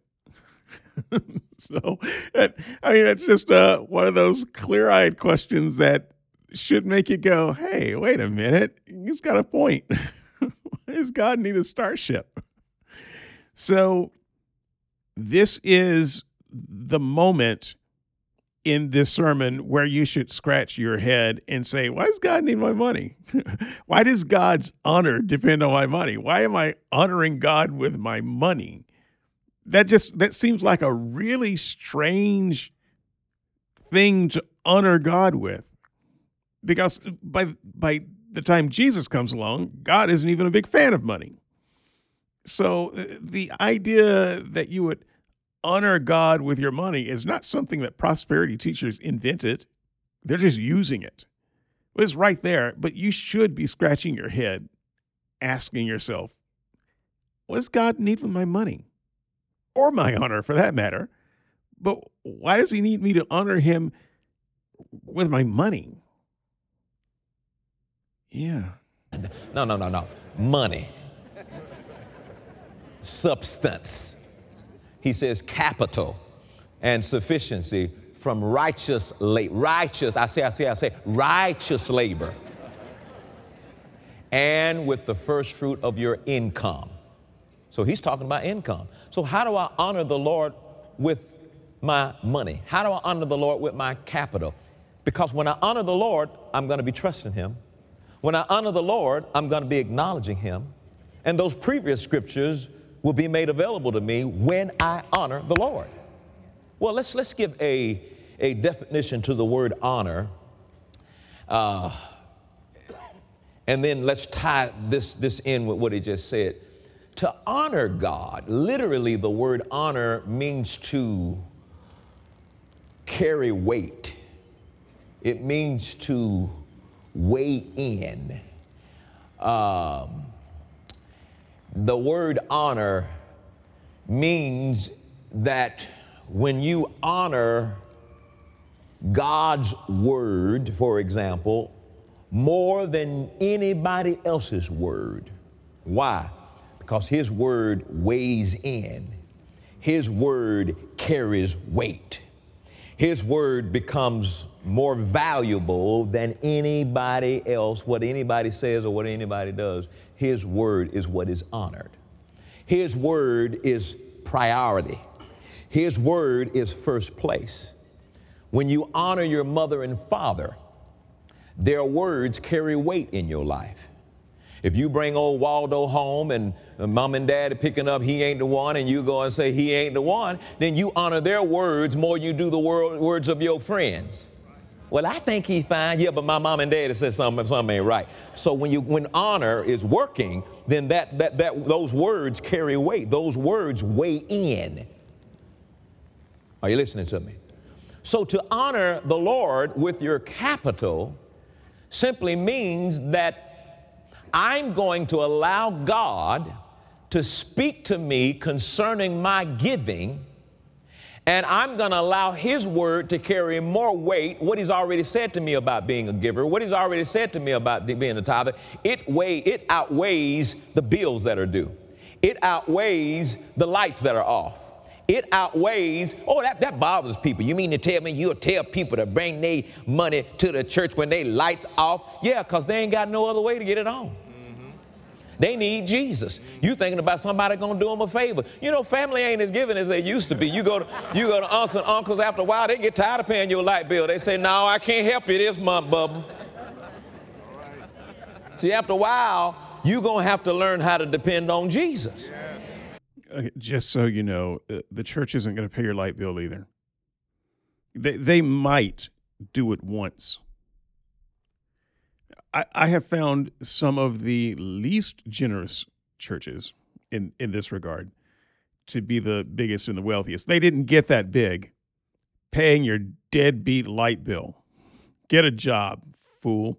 so, I mean, it's just uh, one of those clear-eyed questions that should make you go, "Hey, wait a minute, he's got a point." Why does God need a starship? So, this is the moment in this sermon where you should scratch your head and say, Why does God need my money? Why does God's honor depend on my money? Why am I honoring God with my money? That just that seems like a really strange thing to honor God with. Because by by the time Jesus comes along, God isn't even a big fan of money. So uh, the idea that you would honor God with your money is not something that prosperity teachers invented. They're just using it. It's right there, but you should be scratching your head, asking yourself, what does God need with my money? Or my honor for that matter. But why does he need me to honor him with my money? Yeah. No, no, no, no. Money substance. He says capital and sufficiency from righteous labor. Righteous, I say, I say, I say, righteous labor. and with the first fruit of your income. So he's talking about income. So, how do I honor the Lord with my money? How do I honor the Lord with my capital? Because when I honor the Lord, I'm going to be trusting Him. When I honor the Lord, I'm going to be acknowledging Him. And those previous scriptures will be made available to me when I honor the Lord. Well, let's, let's give a, a definition to the word honor. Uh, and then let's tie this, this in with what he just said. To honor God, literally, the word honor means to carry weight, it means to weigh in. Um, the word honor means that when you honor God's word, for example, more than anybody else's word. Why? Because His word weighs in, His word carries weight. His word becomes more valuable than anybody else, what anybody says or what anybody does. His word is what is honored. His word is priority. His word is first place. When you honor your mother and father, their words carry weight in your life. If you bring old Waldo home and mom and dad are picking up, he ain't the one, and you go and say he ain't the one, then you honor their words more than you do the words of your friends. Well, I think he's fine. Yeah, but my mom and dad said something, something ain't right. So when you when honor is working, then that that that those words carry weight. Those words weigh in. Are you listening to me? So to honor the Lord with your capital simply means that I'm going to allow God to speak to me concerning my giving, and I'm going to allow His word to carry more weight. What He's already said to me about being a giver, what He's already said to me about being a tither, it weigh, it outweighs the bills that are due. It outweighs the lights that are off it outweighs, oh, that, that bothers people. You mean to tell me you'll tell people to bring their money to the church when they lights off? Yeah, because they ain't got no other way to get it on. They need Jesus. You thinking about somebody gonna do them a favor. You know, family ain't as giving as they used to be. You go to you go to aunts and uncles after a while, they get tired of paying your light bill. They say, no, I can't help you this month, Bubba. See, after a while, you're gonna have to learn how to depend on Jesus. Just so you know, uh, the church isn't to pay your light bill either. They they might do it once. I, I have found some of the least generous churches in, in this regard to be the biggest and the wealthiest. They didn't get that big paying your deadbeat light bill. Get a job, fool.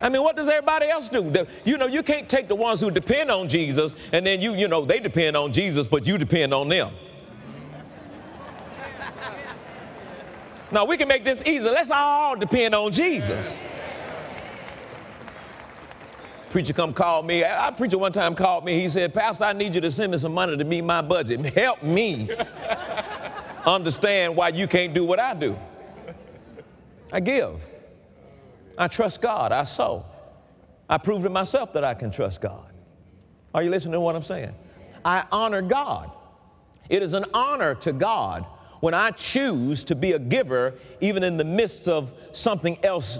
I mean, what does everybody else do? The, you know, you can't take the ones who depend on Jesus and then you, you know, they depend on Jesus, but you depend on them. now, we can make this easy. Let's all depend on Jesus. Preacher come call me. A preacher one time called me. He said, Pastor, I need you to send me some money to meet my budget. Help me understand why you can't do what I do. I give. I trust God. I sow. I prove to myself that I can trust God. Are you listening to what I'm saying? I honor God. It is an honor to God when I choose to be a giver, even in the midst of something else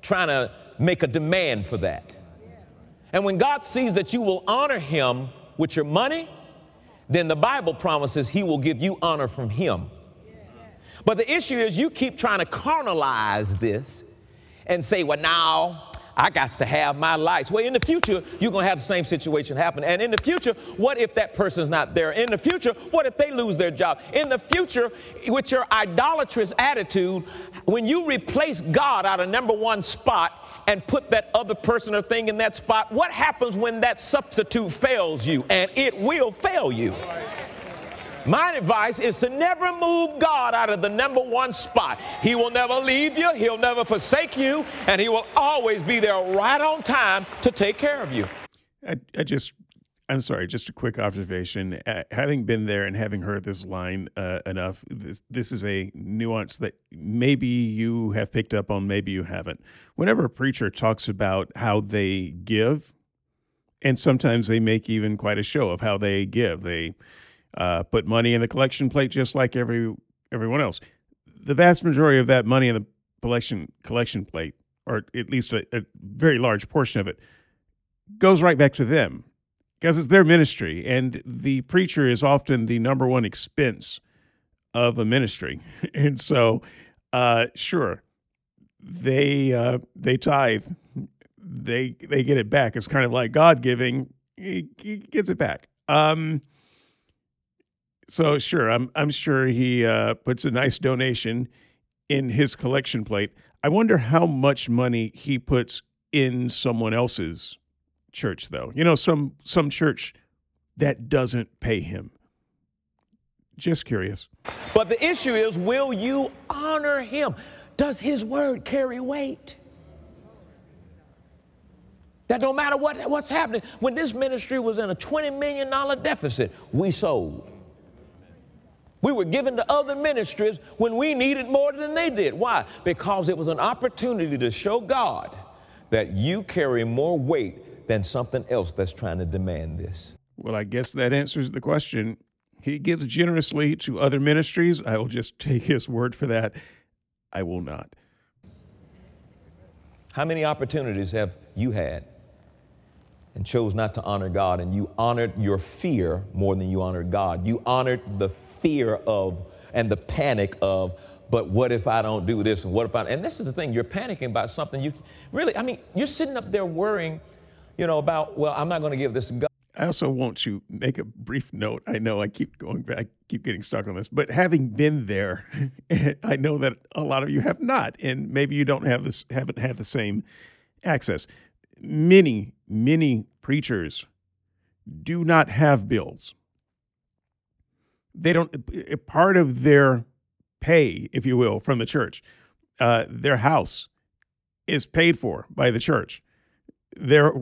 trying to make a demand for that. And when God sees that you will honor Him with your money, then the Bible promises He will give you honor from Him. But the issue is you keep trying to carnalize this and say, well, now I got to have my lights. Well, in the future, you're going to have the same situation happen. And in the future, what if that person's not there? In the future, what if they lose their job? In the future, with your idolatrous attitude, when you replace God out of number one spot, and put that other person or thing in that spot, what happens when that substitute fails you? And it will fail you. My advice is to never move God out of the number one spot. He will never leave you, He'll never forsake you, and He will always be there right on time to take care of you. I, I just, I'm sorry, just a quick observation. Uh, having been there and having heard this line uh, enough, this, this is a nuance that maybe you have picked up on, maybe you haven't. Whenever a preacher talks about how they give, and sometimes they make even quite a show of how they give, they uh, put money in the collection plate just like every everyone else. The vast majority of that money in the collection collection plate, or at least a, a very large portion of it, goes right back to them because it's their ministry, and the preacher is often the number one expense of a ministry, and so uh, sure they uh, they tithe, they they get it back. It's kind of like God giving; he, he gets it back. Um, so sure, I'm I'm sure he uh, puts a nice donation in his collection plate. I wonder how much money he puts in someone else's church, though. You know, some some church that doesn't pay him. Just curious. But the issue is, will you honor him? Does his word carry weight? That no matter what, what's happening, when this ministry was in a $20 million deficit, we sold. We were given to other ministries when we needed more than they did. Why? Because it was an opportunity to show God that you carry more weight than something else that's trying to demand this. Well, I guess that answers the question. He gives generously to other ministries. I will just take his word for that. I will not. How many opportunities have you had and chose not to honor God and you honored your fear more than you honored God? You honored the fear of and the panic of, but what if I don't do this and what if I, and this is the thing, you're panicking about something you really, I mean, you're sitting up there worrying, you know, about, well, I'm not going to give this God. I also want you make a brief note. I know I keep going back, I keep getting stuck on this, but having been there, I know that a lot of you have not, and maybe you don't have this, haven't had the same access. Many, many preachers do not have bills. They don't. Part of their pay, if you will, from the church, uh, their house is paid for by the church. Their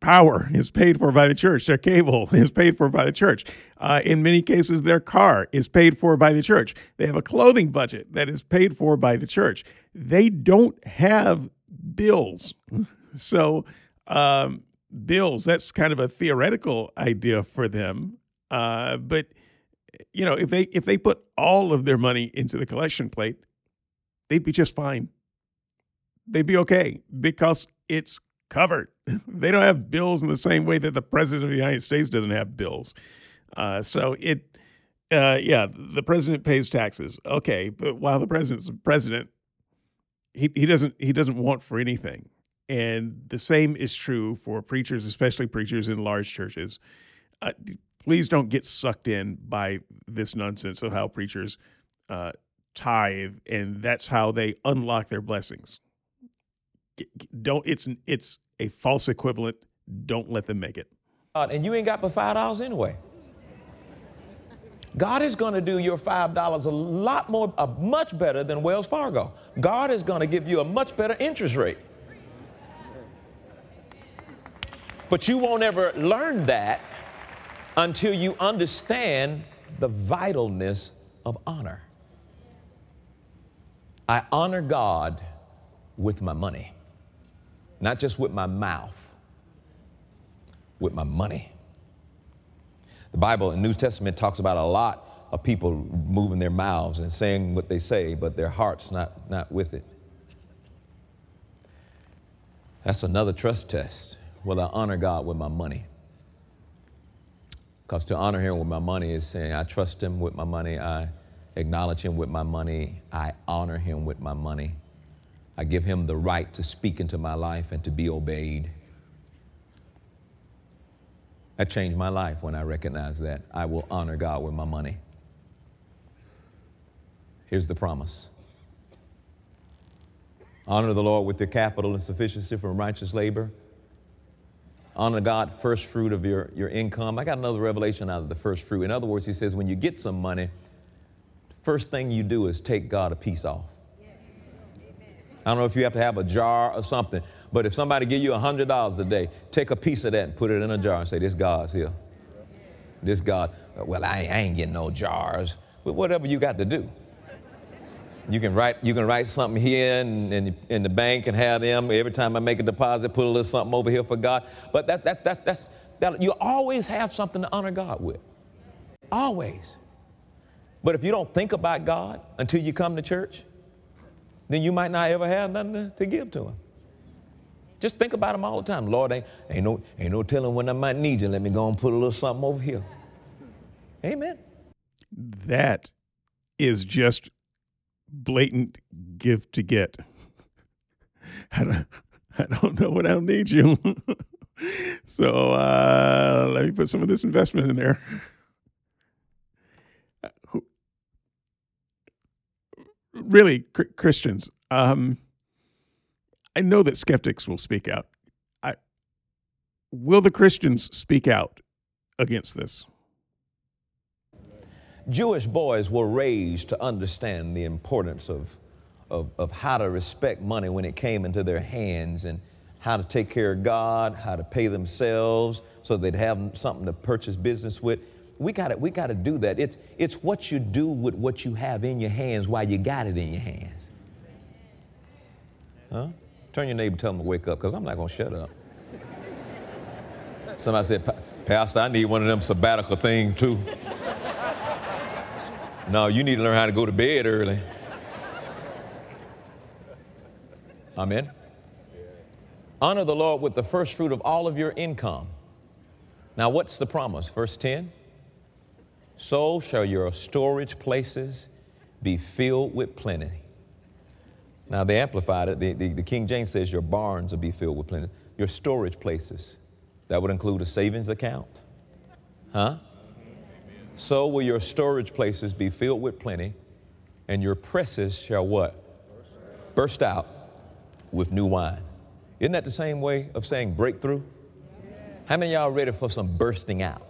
power is paid for by the church. Their cable is paid for by the church. Uh, in many cases, their car is paid for by the church. They have a clothing budget that is paid for by the church. They don't have bills. So, um, bills, that's kind of a theoretical idea for them. Uh, but, you know, if they if they put all of their money into the collection plate, they'd be just fine. They'd be okay because it's covered. they don't have bills in the same way that the president of the United States doesn't have bills. Uh, so it, uh, yeah, the president pays taxes. Okay, but while the president's president, he, he doesn't he doesn't want for anything. And the same is true for preachers, especially preachers in large churches. Uh, please don't get sucked in by this nonsense of how preachers uh, tithe and that's how they unlock their blessings don't it's it's a false equivalent. Don't let them make it. And you ain't got but five dollars anyway. God is going to do your five dollars a lot more, uh, much better than Wells Fargo. God is going to give you a much better interest rate. But you won't ever learn that until you understand the vitalness of honor. I honor God with my money not just with my mouth, with my money. The Bible in New Testament talks about a lot of people moving their mouths and saying what they say, but their heart's not, not with it. That's another trust test. Will I honor God with my money? Because to honor Him with my money is saying, I trust Him with my money, I acknowledge Him with my money, I honor Him with my money. I give him the right to speak into my life and to be obeyed. That changed my life when I recognized that I will honor God with my money. Here's the promise honor the Lord with your capital and sufficiency from righteous labor. Honor God, first fruit of your, your income. I got another revelation out of the first fruit. In other words, he says, when you get some money, first thing you do is take God a piece off. I don't know if you have to have a jar or something, but if somebody give you $100 a day, take a piece of that and put it in a jar and say, this God's here. This God, well, I ain't, getting no jars, but whatever you got to do. You can write, you can write something here in, in, in, the bank and have them every time I make a deposit, put a little something over here for God. But that, that, that, that's, that, you always have something to honor God with. Always. But if you don't think about God until you come to church, then you might not ever have nothing to, to give to him. Just think about him all the time. Lord, ain't, ain't, no, ain't no telling when I might need you. Let me go and put a little something over here. Amen. That is just blatant give to get. I don't, I don't know what I'll need you. so uh, let me put some of this investment in there. Really Christians. Um, I know that skeptics will speak out. I, will the Christians speak out against this? Jewish boys were raised to understand the importance of, of, of how to respect money when it came into their hands and how to take care of God, how to pay themselves so they'd have something to purchase business with we got we got to do that. It's it's what you do with what you have in your hands while you got it in your hands. Huh? Turn your neighbor, tell them to wake up, because I'm not gonna shut up. Somebody said, Pastor, I need one of them sabbatical thing too. no, you need to learn how to go to bed early. Amen. Honor the Lord with the first fruit of all of your income. Now, what's the promise? Verse 10 So shall your storage places be filled with plenty. Now, they amplified it. The, the, the, King James says your barns will be filled with plenty. Your storage places. That would include a savings account. Huh? So will your storage places be filled with plenty, and your presses shall what? Burst out with new wine. Isn't that the same way of saying breakthrough? How many y'all ready for some bursting out?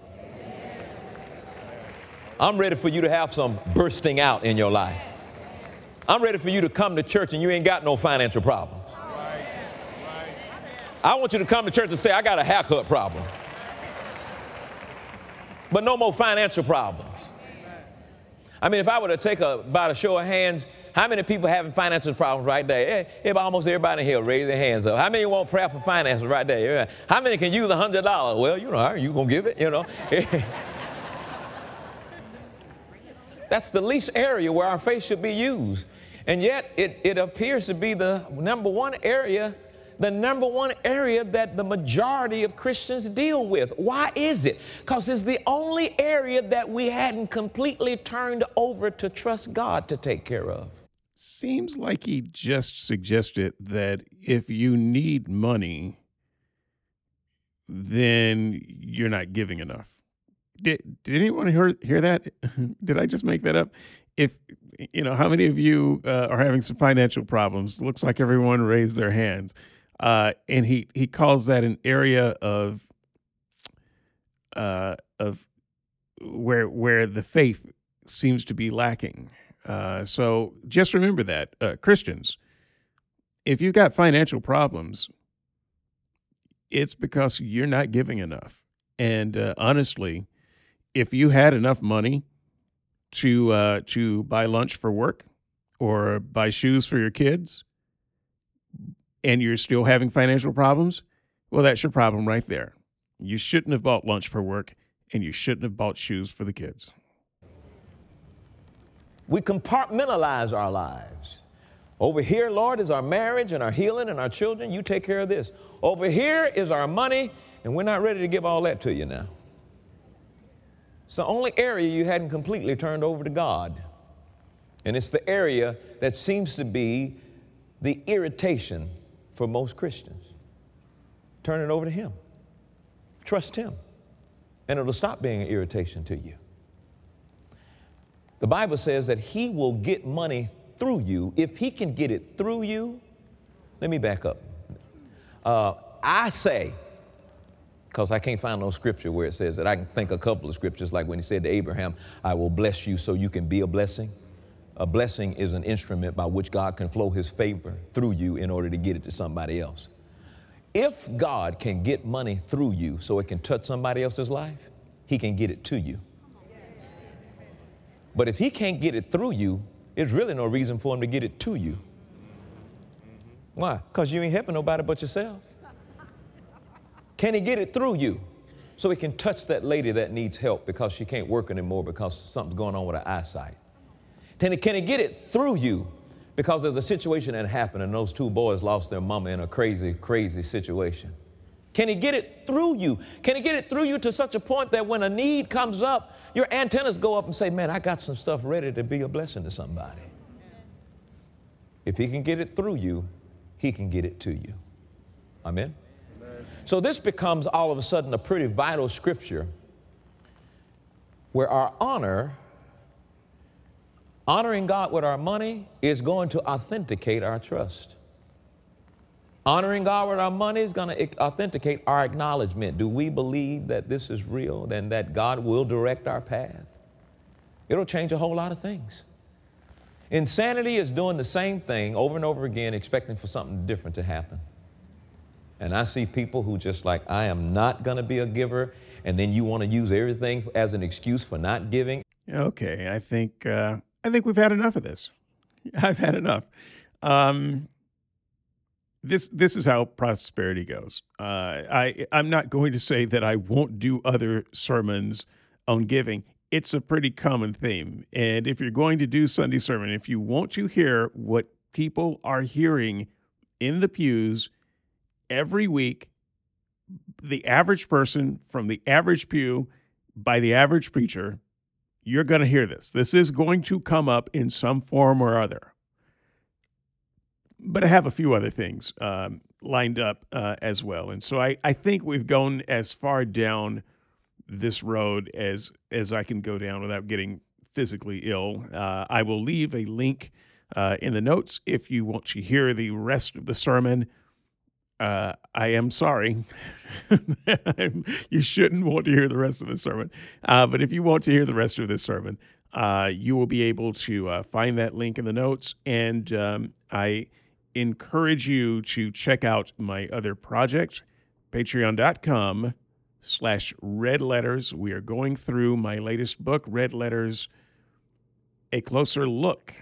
I'm ready for you to have some bursting out in your life. I'm ready for you to come to church and you ain't got no financial problems. I want you to come to church and say, I got a haircut problem. But no more financial problems. I mean, if I were to take a, about a show of hands, how many people having financial problems right there? If almost everybody in here raise their hands up. How many want prayer for finances right there? Eh, how many can use a hundred dollars? Well, you know, you gonna give it? You know. That's the least area where our faith should be used. And yet it, it appears to be the number one area, the number one area that the majority of Christians deal with. Why is it? Because it's the only area that we hadn't completely turned over to trust God to take care of. Seems like he just suggested that if you need money, then you're not giving enough. Did, did anyone hear, hear that? did I just make that up? If, you know, how many of you uh, are having some financial problems? Looks like everyone raised their hands. Uh, and he, he calls that an area of, uh, of where, where the faith seems to be lacking. Uh, so just remember that, uh, Christians, if you've got financial problems, it's because you're not giving enough. And uh, honestly, if you had enough money to uh, to buy lunch for work or buy shoes for your kids, and you're still having financial problems, well, that's your problem right there. You shouldn't have bought lunch for work, and you shouldn't have bought shoes for the kids. We compartmentalize our lives. Over here, Lord, is our marriage and our healing and our children. You take care of this. Over here is our money, and we're not ready to give all that to you now. It's the only area you hadn't completely turned over to God. And it's the area that seems to be the irritation for most Christians. Turn it over to Him. Trust Him. And it'll stop being an irritation to you. The Bible says that He will get money through you. If He can get it through you, let me back up. Uh, I say, because I can't find no scripture where it says that. I can think a couple of scriptures, like when he said to Abraham, I will bless you so you can be a blessing. A blessing is an instrument by which God can flow his favor through you in order to get it to somebody else. If God can get money through you so it can touch somebody else's life, he can get it to you. But if he can't get it through you, there's really no reason for him to get it to you. Why? Because you ain't helping nobody but yourself. Can he get it through you? So he can touch that lady that needs help because she can't work anymore because something's going on with her eyesight. Can he, can he get it through you? Because there's a situation that happened and those two boys lost their mama in a crazy, crazy situation. Can he get it through you? Can he get it through you to such a point that when a need comes up, your antennas go up and say, Man, I got some stuff ready to be a blessing to somebody. If he can get it through you, he can get it to you. Amen. So this becomes all of a sudden a pretty vital scripture where our honor, honoring God with our money, is going to authenticate our trust. Honoring God with our money is going to authenticate our acknowledgement. Do we believe that this is real and that God will direct our path? It'll change a whole lot of things. Insanity is doing the same thing over and over again, expecting for something different to happen. And I see people who just like, I am not going to be a giver. And then you want to use everything as an excuse for not giving. Okay. I think, uh, I think we've had enough of this. I've had enough. Um, this this is how prosperity goes. Uh, I I'm not going to say that I won't do other sermons on giving. It's a pretty common theme, and if you're going to do Sunday sermon, if you want to hear what people are hearing in the pews every week. The average person from the average pew by the average preacher, you're going to hear this. This is going to come up in some form or other. But I have a few other things um, lined up uh, as well. And so I, I think we've gone as far down this road as as I can go down without getting physically ill. Uh, I will leave a link uh, in the notes if you want to hear the rest of the sermon. Uh, I am sorry. you shouldn't want to hear the rest of the sermon. Uh, but if you want to hear the rest of this sermon, uh, you will be able to uh, find that link in the notes. And um, I encourage you to check out my other project, patreon.com slash red letters. We are going through my latest book, Red Letters, a closer look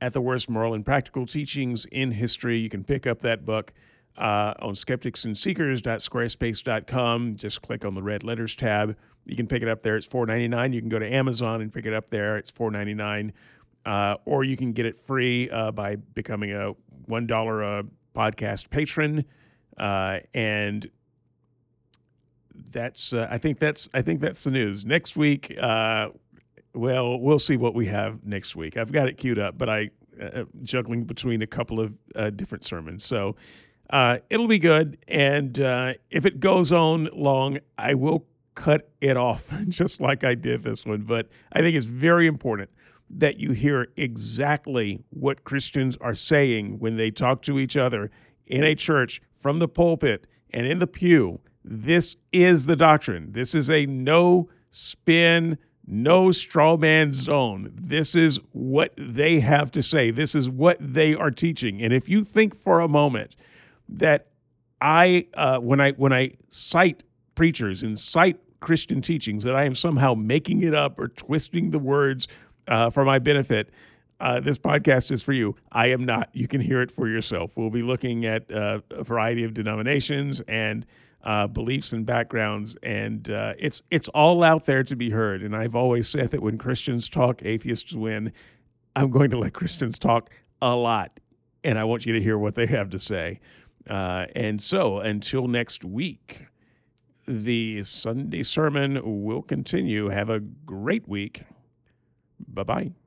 at the worst moral and practical teachings in history. You can pick up that book uh, on skepticsandseekers.squarespace.com. Just click on the red letters tab. You can pick it up there. It's $4.99. You can go to Amazon and pick it up there. It's $4.99. Uh, or you can get it free uh, by becoming a $1 a podcast patron. Uh, and that's uh, I think that's I think that's the news. Next week, uh, well, we'll see what we have next week. I've got it queued up, but I uh, juggling between a couple of uh, different sermons, so uh, it'll be good. And uh, if it goes on long, I will cut it off, just like I did this one. But I think it's very important that you hear exactly what Christians are saying when they talk to each other in a church from the pulpit and in the pew this is the doctrine. This is a no spin, no straw man zone. This is what they have to say. This is what they are teaching. And if you think for a moment that I, uh, when I when I cite preachers and cite Christian teachings, that I am somehow making it up or twisting the words uh, for my benefit, uh, this podcast is for you. I am not. You can hear it for yourself. We'll be looking at uh, a variety of denominations and uh, beliefs and backgrounds, and uh, it's it's all out there to be heard. And I've always said that when Christians talk, atheists win. I'm going to let Christians talk a lot, and I want you to hear what they have to say. Uh, and so, until next week, the Sunday sermon will continue. Have a great week. Bye bye.